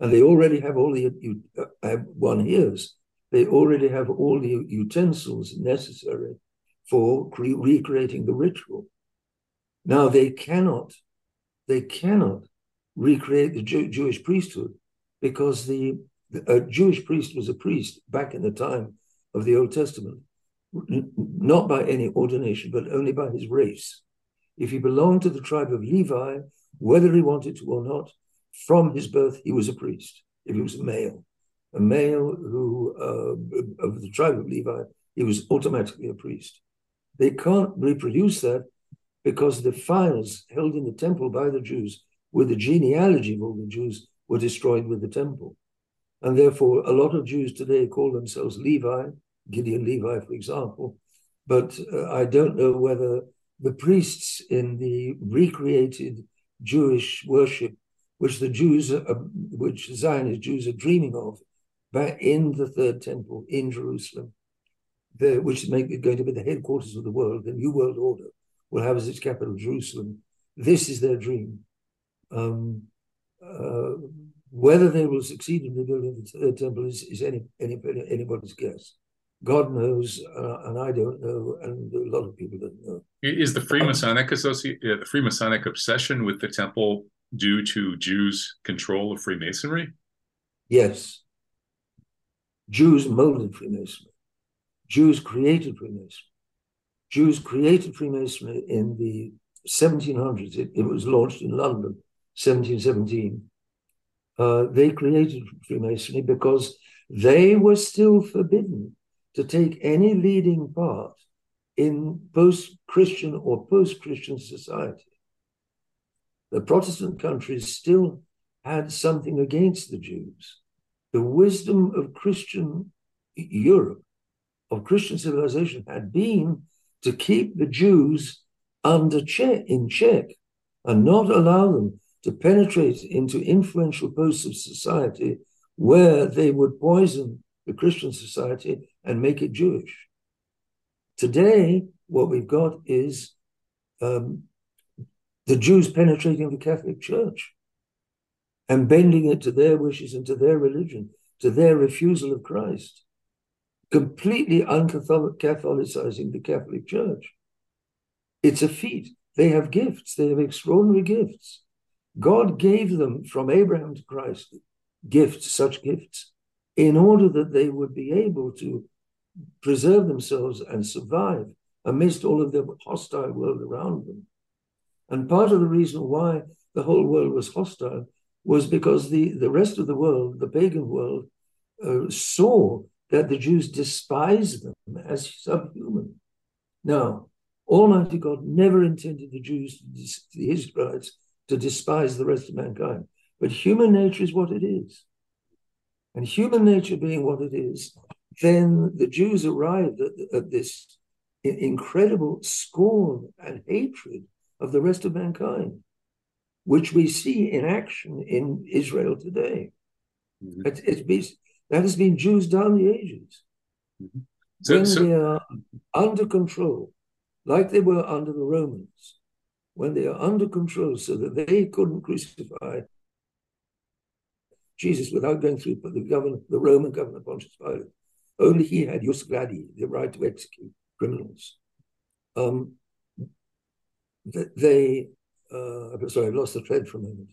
And they already have all the, you, uh, one hears, they already have all the utensils necessary for cre- recreating the ritual. Now they cannot, they cannot recreate the Jew- Jewish priesthood because the a Jewish priest was a priest back in the time of the Old Testament, not by any ordination, but only by his race if he belonged to the tribe of Levi, whether he wanted to or not, from his birth, he was a priest. If he was a male, a male who uh, of the tribe of Levi, he was automatically a priest. They can't reproduce that because the files held in the temple by the Jews with the genealogy of all the Jews were destroyed with the temple. And therefore, a lot of Jews today call themselves Levi, Gideon Levy, for example. But uh, I don't know whether the priests in the recreated Jewish worship, which the Jews, are, which Zionist Jews are dreaming of, back in the third temple in Jerusalem. the, which is make, going to be the headquarters of the world, the new world order, will have as its capital Jerusalem. This is their dream. Um, uh, whether they will succeed in rebuilding the the temple is, is any, any, anybody's guess. God knows, uh, and I don't know, and a lot of people don't know. Is the Freemasonic associate, uh, the Freemasonic obsession with the temple due to Jews' control of Freemasonry? Yes. Jews molded Freemasonry. Jews created Freemasonry. Jews created Freemasonry in the 1700s. It, it was launched in London, 1717. Uh, they created Freemasonry because they were still forbidden to take any leading part in post Christian or post Christian society. The Protestant countries still had something against the Jews. The wisdom of Christian Europe, of Christian civilization, had been to keep the Jews under check, in check and not allow them to penetrate into influential posts of society where they would poison the Christian society and make it Jewish. Today, what we've got is um, the Jews penetrating the Catholic Church and bending it to their wishes and to their religion, to their refusal of Christ, completely uncatholicizing the Catholic Church. It's a feat. They have gifts, they have extraordinary gifts. God gave them from Abraham to Christ gifts, such gifts, in order that they would be able to preserve themselves and survive amidst all of the hostile world around them. And part of the reason why the whole world was hostile was because the, the rest of the world, the pagan world, uh, saw that the Jews despised them as subhuman. Now, Almighty God never intended the Jews, the Israelites, to despise the rest of mankind. But human nature is what it is. And human nature being what it is, then the Jews arrived at, at this incredible scorn and hatred of the rest of mankind, which we see in action in Israel today. Mm-hmm. It, it's been, that has been Jews down the ages. Mm-hmm. So, when so... they are under control, like they were under the Romans, when they are under control so that they couldn't crucify Jesus without going through the governor, the Roman governor Pontius Pilate. Only he had jus gladii, the right to execute criminals. Um, they, uh, sorry, I've lost the thread for a moment.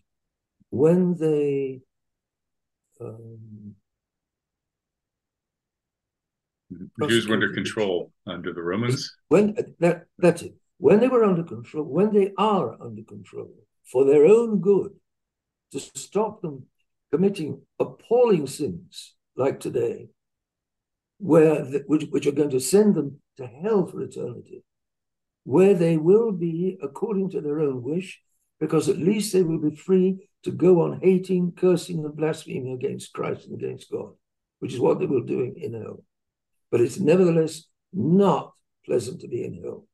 When they, um, the Jews were under control under the Romans. When that that's it. When they were under control, when they are under control for their own good, to stop them committing appalling sins like today, where the, which, which are going to send them to hell for eternity, where they will be according to their own wish, because at least they will be free to go on hating, cursing, and blaspheming against Christ and against God, which is what they will doing in hell. But it's nevertheless not pleasant to be in hell,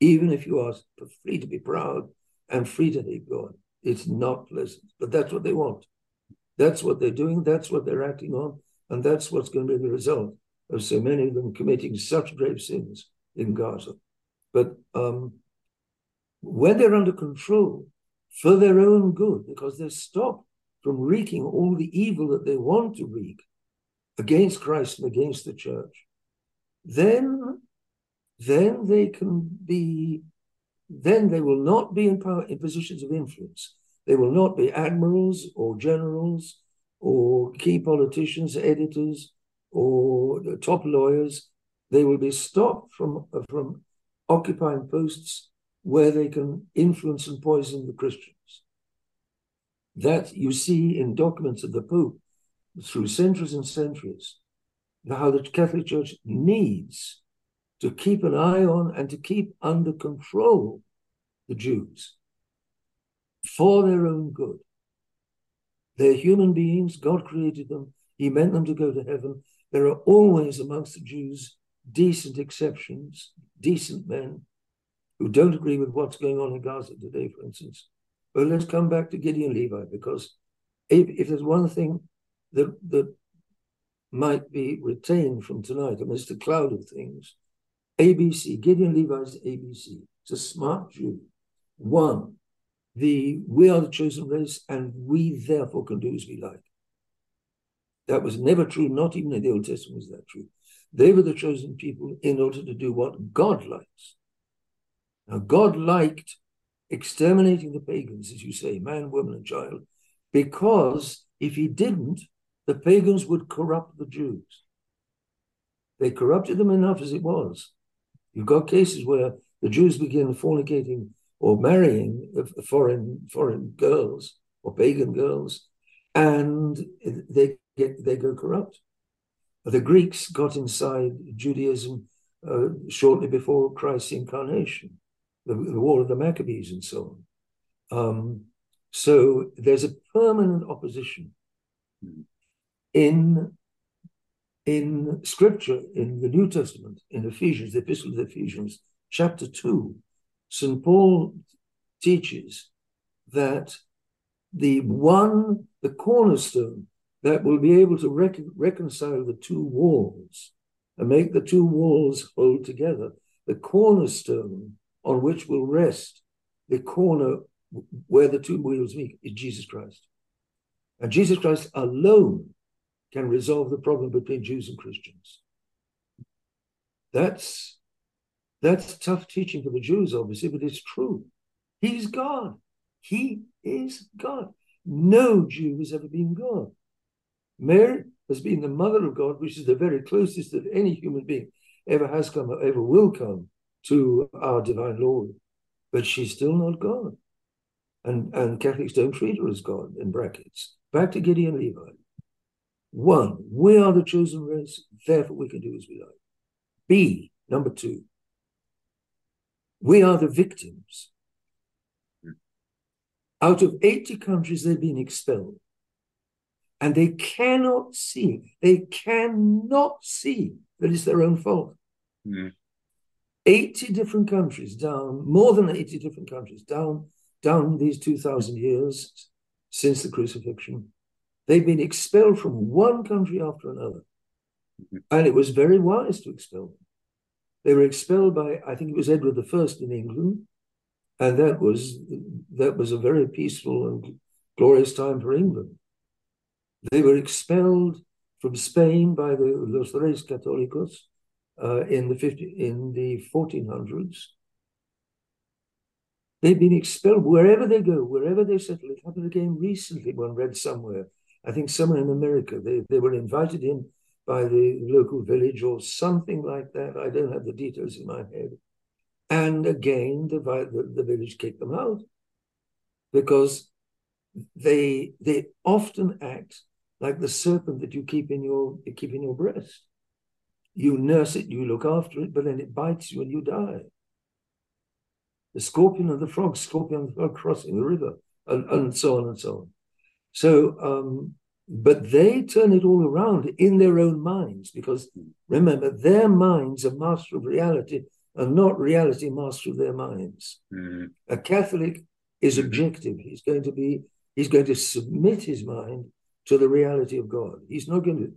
even if you are free to be proud and free to hate God. It's not pleasant, but that's what they want. That's what they're doing, that's what they're acting on, and that's what's going to be the result of so many of them committing such grave sins in Gaza. But um, when they're under control for their own good, because they're stopped from wreaking all the evil that they want to wreak against Christ and against the church, then, then they can be, then they will not be in power in positions of influence. They will not be admirals or generals or key politicians, editors, or top lawyers. They will be stopped from, from occupying posts where they can influence and poison the Christians. That you see in documents of the Pope through centuries and centuries, how the Catholic Church needs to keep an eye on and to keep under control the Jews for their own good. They're human beings. God created them. He meant them to go to heaven. There are always amongst the Jews decent exceptions, decent men who don't agree with what's going on in Gaza today, for instance. But let's come back to Gideon Levy, because if, if there's one thing that, that might be retained from tonight amidst a cloud of things. ABC, Gideon Levy's ABC. It's a smart Jew. One, the we are the chosen race, and we therefore can do as we like. That was never true, not even in the Old Testament was that true. They were the chosen people in order to do what God likes. Now, God liked exterminating the pagans, as you say, man, woman, and child, because if he didn't, the pagans would corrupt the Jews. They corrupted them enough as it was. You've got cases where the Jews begin fornicating or marrying foreign foreign girls or pagan girls, and they get they go corrupt. The Greeks got inside Judaism uh, shortly before Christ's incarnation, the, the, War of the Maccabees and so on. Um, so there's a permanent opposition in in Scripture, in the New Testament, in Ephesians, the Epistle of Ephesians, chapter two. St. Paul teaches that the one, the cornerstone that will be able to rec- reconcile the two walls and make the two walls hold together, the cornerstone on which will rest the corner where the two wheels meet is Jesus Christ. And Jesus Christ alone can resolve the problem between Jews and Christians. That's that's tough teaching for the Jews, obviously, but it's true. He's God. He is God. No Jew has ever been God. Mary has been the mother of God, which is the very closest that any human being ever has come or ever will come to our divine Lord. But she's still not God. And, and Catholics don't treat her as God, in brackets. Back to Gideon Levy. One, we are the chosen race, therefore we can do as we like. B, number two, we are the victims. Out of 80 countries, they've been expelled. And they cannot see, they cannot see that it's their own fault. Mm. 80 different countries down, more than 80 different countries down, down these 2,000 years since the crucifixion. They've been expelled from one country after another. Mm-hmm. And it was very wise to expel them. They were expelled by, I think it was Edward I in England, and that was that was a very peaceful and glorious time for England. They were expelled from Spain by the Los Reyes Católicos uh, in the 50, in the 1400s. They've been expelled wherever they go, wherever they settle. It happened again recently. One read somewhere, I think somewhere in America, they, they were invited in by the local village or something like that. I don't have the details in my head. And again, the, the, the village kicked them out because they they often act like the serpent that you keep in your you keep in your breast. You nurse it, you look after it, but then it bites you and you die. The scorpion and the frog, scorpion and the frog crossing the river, and, and so on and so on. So um, but they turn it all around in their own minds because remember, their minds are master of reality and not reality master of their minds. Mm-hmm. A Catholic is mm-hmm. objective. He's going to be, he's going to submit his mind to the reality of God. He's not going to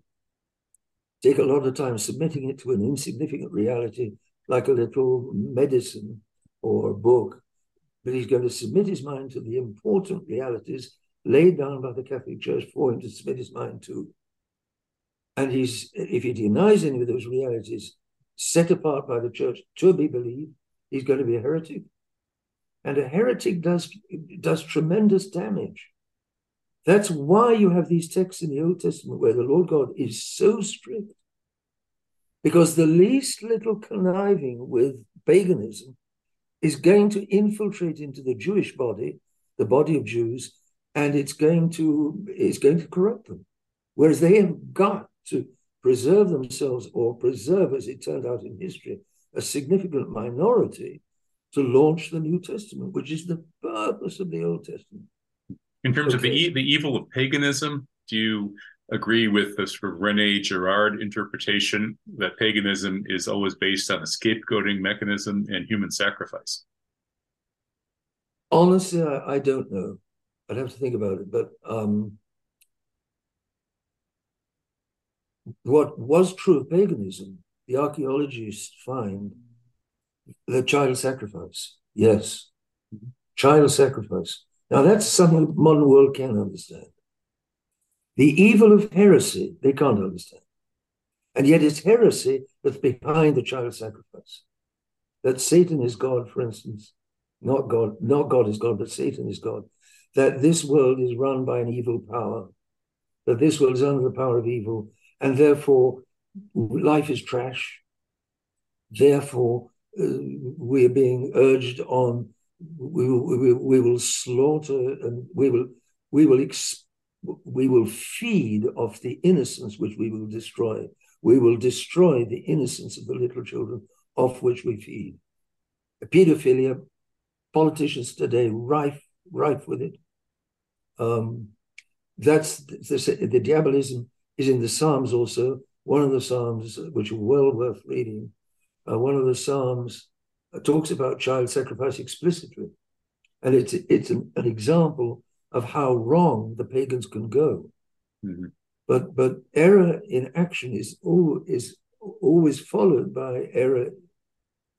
take a lot of time submitting it to an insignificant reality like a little medicine or a book, but he's going to submit his mind to the important realities laid down by the Catholic Church for him to submit his mind to. And he's, if he denies any of those realities set apart by the church to be believed, he's going to be a heretic. And a heretic does, does tremendous damage. That's why you have these texts in the Old Testament where the Lord God is so strict. Because the least little conniving with paganism is going to infiltrate into the Jewish body, the body of Jews, and it's going to it's going to corrupt them. Whereas they have got to preserve themselves or preserve, as it turned out in history, a significant minority to launch the New Testament, which is the purpose of the Old Testament. In terms okay. of the, the evil of paganism, do you agree with the sort of Rene Girard interpretation that paganism is always based on a scapegoating mechanism and human sacrifice? Honestly, I, I don't know. I'd have to think about it. But um, what was true of paganism, the archaeologists find the child sacrifice. Yes, child sacrifice. Now that's something the modern world can understand. The evil of heresy, they can't understand. And yet it's heresy that's behind the child sacrifice. That Satan is God, for instance, not God, not God is God, but Satan is God. That this world is run by an evil power, that this world is under the power of evil, and therefore life is trash. Therefore, uh, we are being urged on. We will, we, we will slaughter and we will we will ex, we will feed off the innocence which we will destroy. We will destroy the innocence of the little children off which we feed. Pedophilia, politicians today rife rife with it. Um, that's the, the diabolism is in the Psalms also. One of the Psalms, which are well worth reading, uh, one of the Psalms uh, talks about child sacrifice explicitly. And it's, it's an, an, example of how wrong the pagans can go. Mm-hmm. But, but error in action is, all, is always followed by error.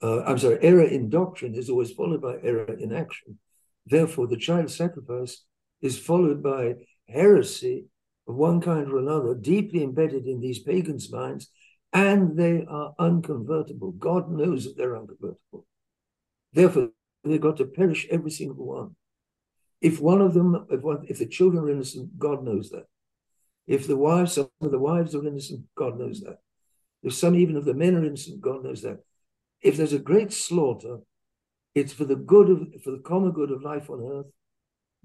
Uh, I'm sorry, error in doctrine is always followed by error in action. Therefore, the child sacrifice is followed by heresy of one kind or another, deeply embedded in these pagans' minds, and they are unconvertible. God knows that they're unconvertible. Therefore, they've got to perish every single one. If one of them, if, one, if the children are innocent, God knows that. If the wives, some of the wives are innocent, God knows that. If some even of the men are innocent, God knows that. If there's a great slaughter, it's for the good of, for the common good of life on earth,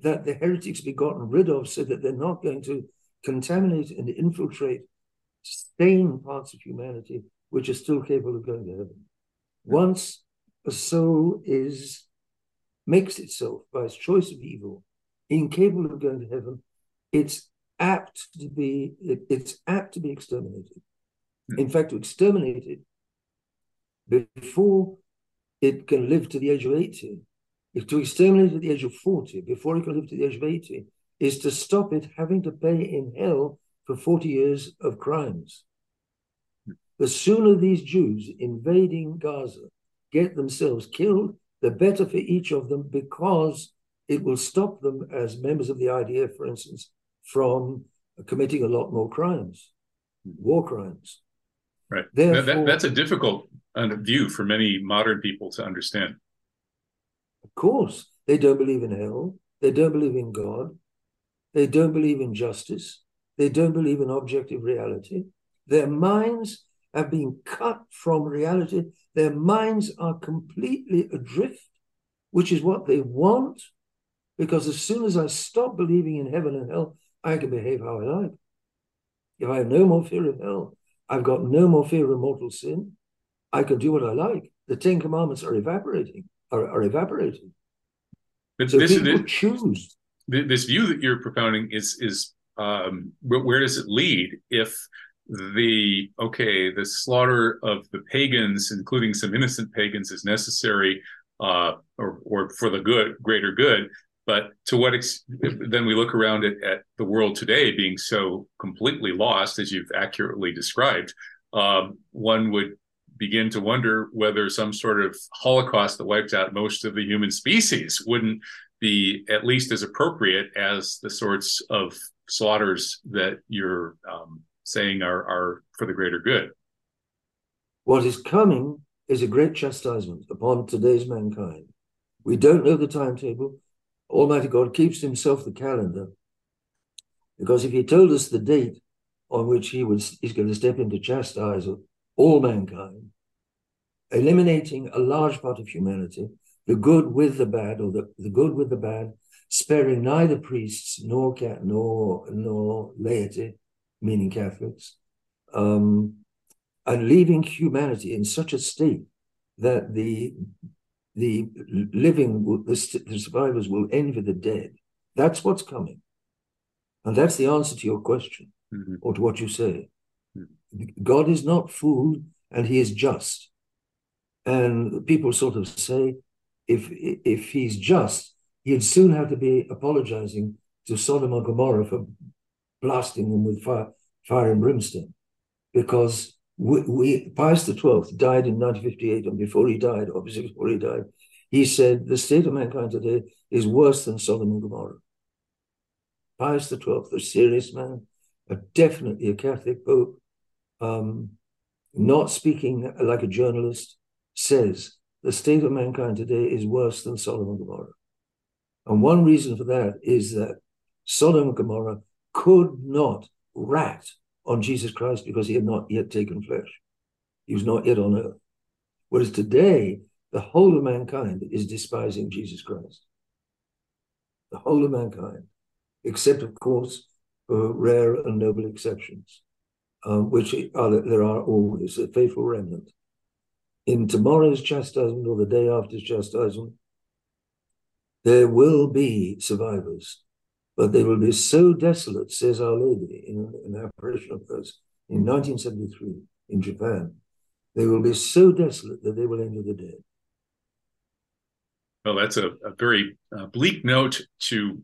that the heretics be gotten rid of so that they're not going to contaminate and infiltrate stain parts of humanity which are still capable of going to heaven. Once a soul is makes itself by its choice of evil incapable of going to heaven, it's apt to be it, it's apt to be exterminated. Hmm. In fact, to exterminate it before it can live to the age of 80, if to exterminate at the age of 40, before it can live to the age of 80, is to stop it having to pay in hell for 40 years of crimes. The sooner these Jews invading Gaza get themselves killed, the better for each of them because it will stop them as members of the IDF, for instance, from committing a lot more crimes, war crimes. Right. Therefore, that, that's a difficult uh, view for many modern people to understand. Of course, they don't believe in hell. They don't believe in God. They don't believe in justice. They don't believe in objective reality. Their minds have been cut from reality. Their minds are completely adrift, which is what they want. Because as soon as I stop believing in heaven and hell, I can behave how I like. If I have no more fear of hell, I've got no more fear of mortal sin, I can do what I like. The Ten Commandments are evaporating, are, are evaporating. But so this, people this, choose this view that you're propounding is is um, where, where does it lead if the okay the slaughter of the pagans including some innocent pagans is necessary uh, or, or for the good greater good but to what ex- then we look around at, at the world today being so completely lost as you've accurately described um, one would begin to wonder whether some sort of holocaust that wiped out most of the human species wouldn't be at least as appropriate as the sorts of slaughters that you're um, saying are, are for the greater good. What is coming is a great chastisement upon today's mankind. We don't know the timetable. Almighty God keeps himself the calendar because if he told us the date on which he was he's going to step in to chastise all mankind, eliminating a large part of humanity, the good with the bad, or the, the good with the bad, sparing neither priests nor nor nor laity, meaning Catholics, um, and leaving humanity in such a state that the the living, the, the survivors will envy the dead. That's what's coming, and that's the answer to your question mm-hmm. or to what you say. God is not fooled, and He is just. And people sort of say, if if he's just, he'd soon have to be apologizing to Sodom and Gomorrah for blasting them with fire, fire and brimstone. because we, we Pius XII died in 1958, and before he died, obviously before he died, he said the state of mankind today is worse than Sodom and Gomorrah. Pius XII, the serious man, a, definitely a Catholic Pope, um, not speaking like a journalist, says the state of mankind today is worse than Sodom and Gomorrah. And one reason for that is that Sodom and Gomorrah could not rat on Jesus Christ because he had not yet taken flesh. He was not yet on earth. Whereas today, the whole of mankind is despising Jesus Christ. The whole of mankind, except, of course, for rare and noble exceptions, um, which are, there are always a faithful remnant. In tomorrow's chastisement or the day after's chastisement, there will be survivors but they will be so desolate, says Our Lady in an apparition of hers in 1973 in Japan. They will be so desolate that they will enter the dead. Well, that's a, a very uh, bleak note to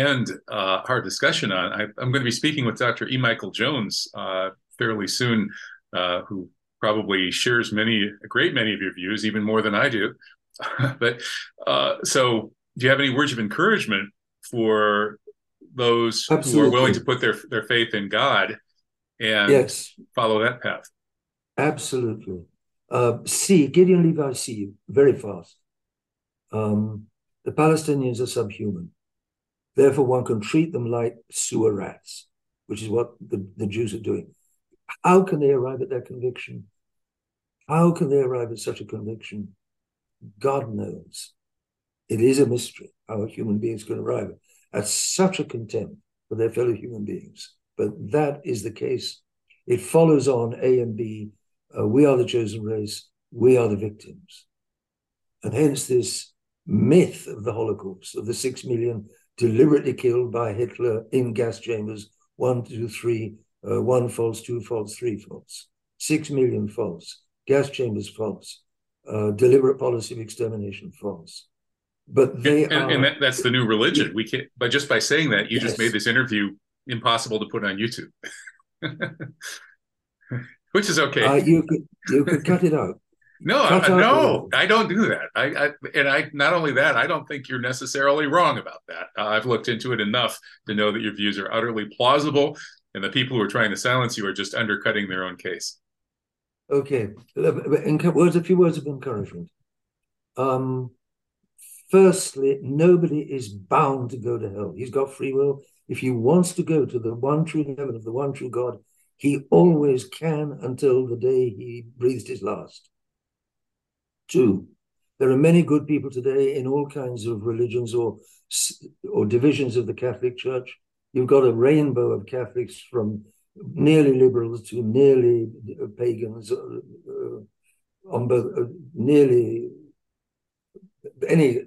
end uh, our discussion on. I, am going to be speaking with Dr. E. Michael Jones uh, fairly soon, uh, who probably shares many, a great many of your views, even more than I do. *laughs* but uh, so, do you have any words of encouragement for those Absolutely. who are willing to put their their faith in God and yes. follow that path. Absolutely. Uh, see, Gideon Levy, see, very fast. Um, the Palestinians are subhuman. Therefore, one can treat them like sewer rats, which is what the, the Jews are doing. How can they arrive at that conviction? How can they arrive at such a conviction? God knows. It is a mystery how human beings can arrive at such a contempt for their fellow human beings. But that is the case. It follows on A and B. Uh, we are the chosen race. We are the victims. And hence this myth of the Holocaust, of the six million deliberately killed by Hitler in gas chambers, one, two, three, uh, one false, two false, three false, six million false, gas chambers false, uh, deliberate policy of extermination false but they and, are, and that, that's the new religion. We can't, but just by saying that, you yes. just made this interview impossible to put on YouTube, *laughs* which is okay. Uh, you could you could cut it out. No, I, no, I don't do that. I, I, and I not only that, I don't think you're necessarily wrong about that. Uh, I've looked into it enough to know that your views are utterly plausible, and the people who are trying to silence you are just undercutting their own case. Okay, words, a few words of encouragement. Um, Firstly, nobody is bound to go to hell. He's got free will. If he wants to go to the one true heaven of the one true God, he always can until the day he breathed his last. Two, there are many good people today in all kinds of religions or, or divisions of the Catholic Church. You've got a rainbow of Catholics from nearly liberals to nearly pagans, uh, uh, on both, uh, nearly any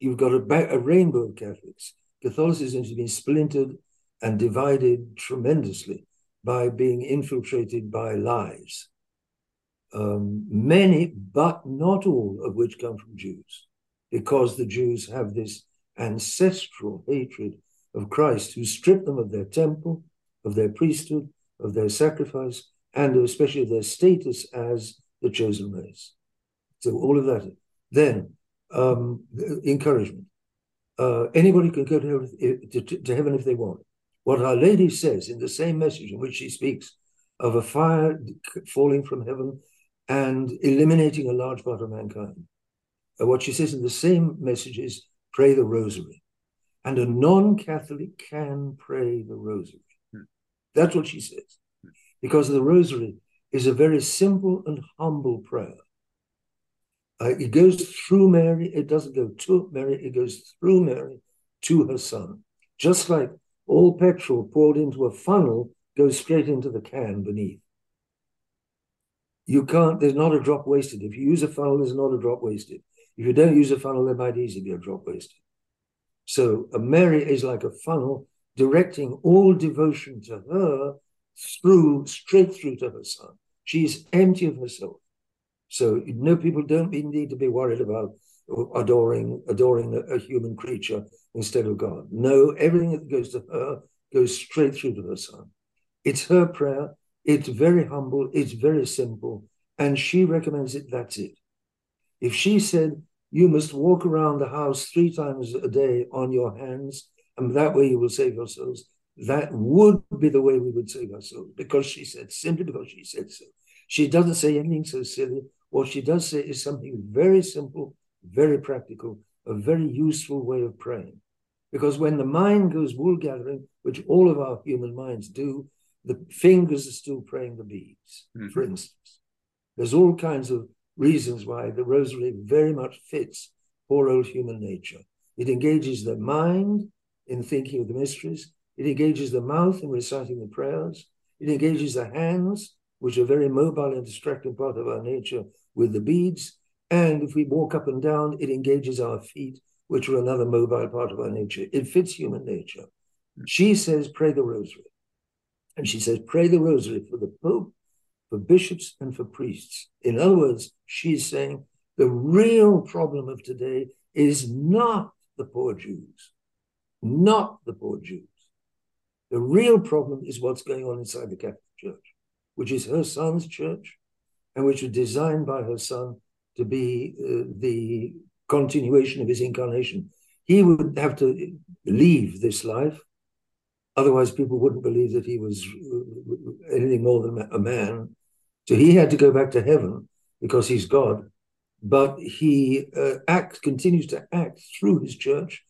you've got a, a rainbow of Catholics. Catholicism has been splintered and divided tremendously by being infiltrated by lies. Um, many, but not all, of which come from Jews, because the Jews have this ancestral hatred of Christ, who stripped them of their temple, of their priesthood, of their sacrifice, and especially their status as the chosen race. So all of that. Then um, encouragement. Uh, anybody can go to, to, to, heaven if they want. What Our Lady says in the same message in which she speaks of a fire falling from heaven and eliminating a large part of mankind. Uh, what she says in the same message is pray the rosary. And a non Catholic can pray the rosary. Hmm. That's what she says. Because the rosary is a very simple and humble prayer uh, it goes through Mary. It doesn't go to Mary. It goes through Mary to her son. Just like all petrol poured into a funnel goes straight into the can beneath. You can't, there's not a drop wasted. If you use a funnel, there's not a drop wasted. If you don't use a funnel, there might easily be a drop wasted. So a Mary is like a funnel directing all devotion to her through, straight through to her son. She's empty of herself. So no people don't need to be worried about adoring adoring a, a, human creature instead of God. No, everything that goes to her goes straight through to her son. It's her prayer. It's very humble, it's very simple, and she recommends it, that's it. If she said, you must walk around the house three times a day on your hands, and that way you will save yourselves, that would be the way we would save ourselves, because she said, simply because she said so. She doesn't say anything so silly. What she does say is something very simple, very practical, a very useful way of praying. Because when the mind goes wool gathering, which all of our human minds do, the fingers are still praying the beads, mm-hmm. for instance. There's all kinds of reasons why the rosary very much fits poor old human nature. It engages the mind in thinking of the mysteries, it engages the mouth in reciting the prayers, it engages the hands, which are very mobile and distracting part of our nature, with the beads. And if we walk up and down, it engages our feet, which are another mobile part of our nature. It fits human nature. She says, pray the rosary. And she says, pray the rosary for the Pope, for bishops, and for priests. In other words, she's saying the real problem of today is not the poor Jews, not the poor Jews. The real problem is what's going on inside the Catholic Church, which is her son's church, and which was designed by her son to be uh, the continuation of his incarnation. He would have to leave this life Otherwise, people wouldn't believe that he was anything more than a man. So he had to go back to heaven because he's God. But he uh, act continues to act through his church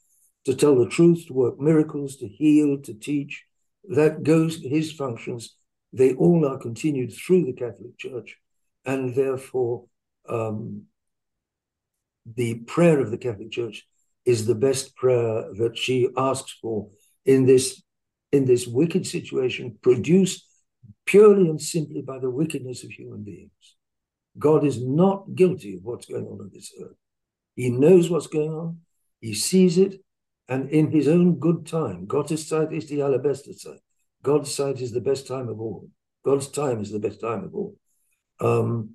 to tell the truth, to work miracles, to heal, to teach. That goes his functions. They all are continued through the Catholic Church, and therefore um, the prayer of the Catholic Church is the best prayer that she asks for in this in this wicked situation produced purely and simply by the wickedness of human beings. God is not guilty of what's going on on this earth. He knows what's going on, he sees it, and in his own good time, God's sight is the allerbeste sight. God's sight is the best time of all. God's time is the best time of all. Um,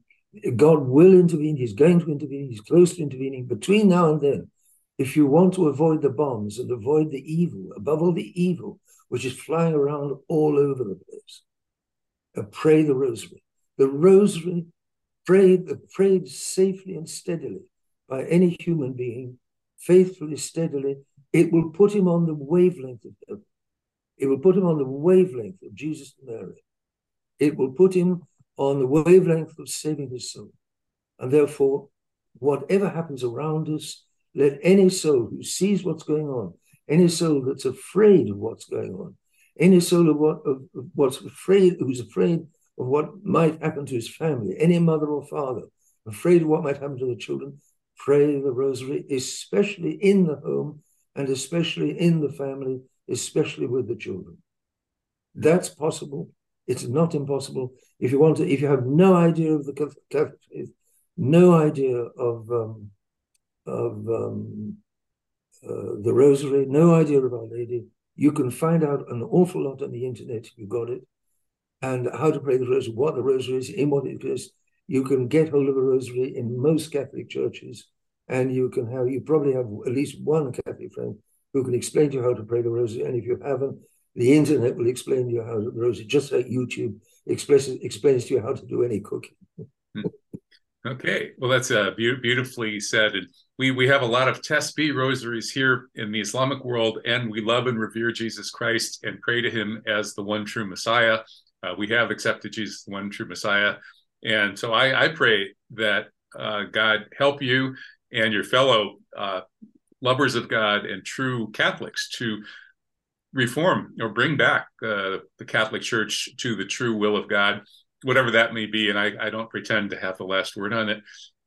God will intervene, he's going to intervene, he's close to intervening. Between now and then, if you want to avoid the bombs and avoid the evil, above all the evil which is flying around all over the place. And pray the rosary. The rosary prayed, prayed safely and steadily by any human being, faithfully, steadily, it will put him on the wavelength of heaven. It will put him on the wavelength of Jesus and Mary. It will put him on the wavelength of saving his soul. And therefore, whatever happens around us, let any soul who sees what's going on, any soul that's afraid of what's going on, any soul of what of, of what's afraid, who's afraid of what might happen to his family, any mother or father afraid of what might happen to the children, pray the rosary, especially in the home and especially in the family, especially with the children. That's possible. It's not impossible. If you want to, if you have no idea of the Catholic faith, no idea of um, of um, uh, the Rosary, no idea of Our Lady. You can find out an awful lot on the internet you got it, and how to pray the Rosary, what the Rosary is, in what it is. You can get hold of a Rosary in most Catholic churches, and you can have you probably have at least one Catholic friend who can explain to you how to pray the Rosary. And if you haven't, the internet will explain to you how to the Rosary, just like YouTube explains explains to you how to do any cooking. Okay, well, that's uh, be- beautifully said. And we we have a lot of tasbih rosaries here in the Islamic world, and we love and revere Jesus Christ and pray to Him as the one true Messiah. Uh, we have accepted Jesus, the one true Messiah, and so I, I pray that uh, God help you and your fellow uh, lovers of God and true Catholics to reform or bring back uh, the Catholic Church to the true will of God whatever that may be. And I, I don't pretend to have the last word on it.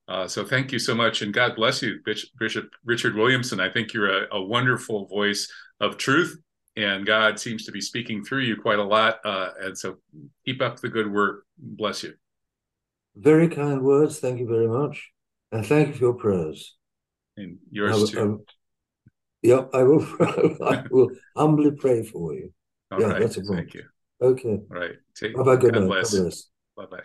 Uh, so thank you so much, and God bless you, Bishop Richard Williamson. I think you're a, a, wonderful voice of truth, and God seems to be speaking through you quite a lot. Uh, and so keep up the good work. Bless you. Very kind words. Thank you very much, and thank you for your prayers. And yours I, too. yep, I will. *laughs* I will humbly pray for you. All yeah, right, that's a Thank you. Okay. All right. Take, bye bye. Good God night. Bless. Bye bye.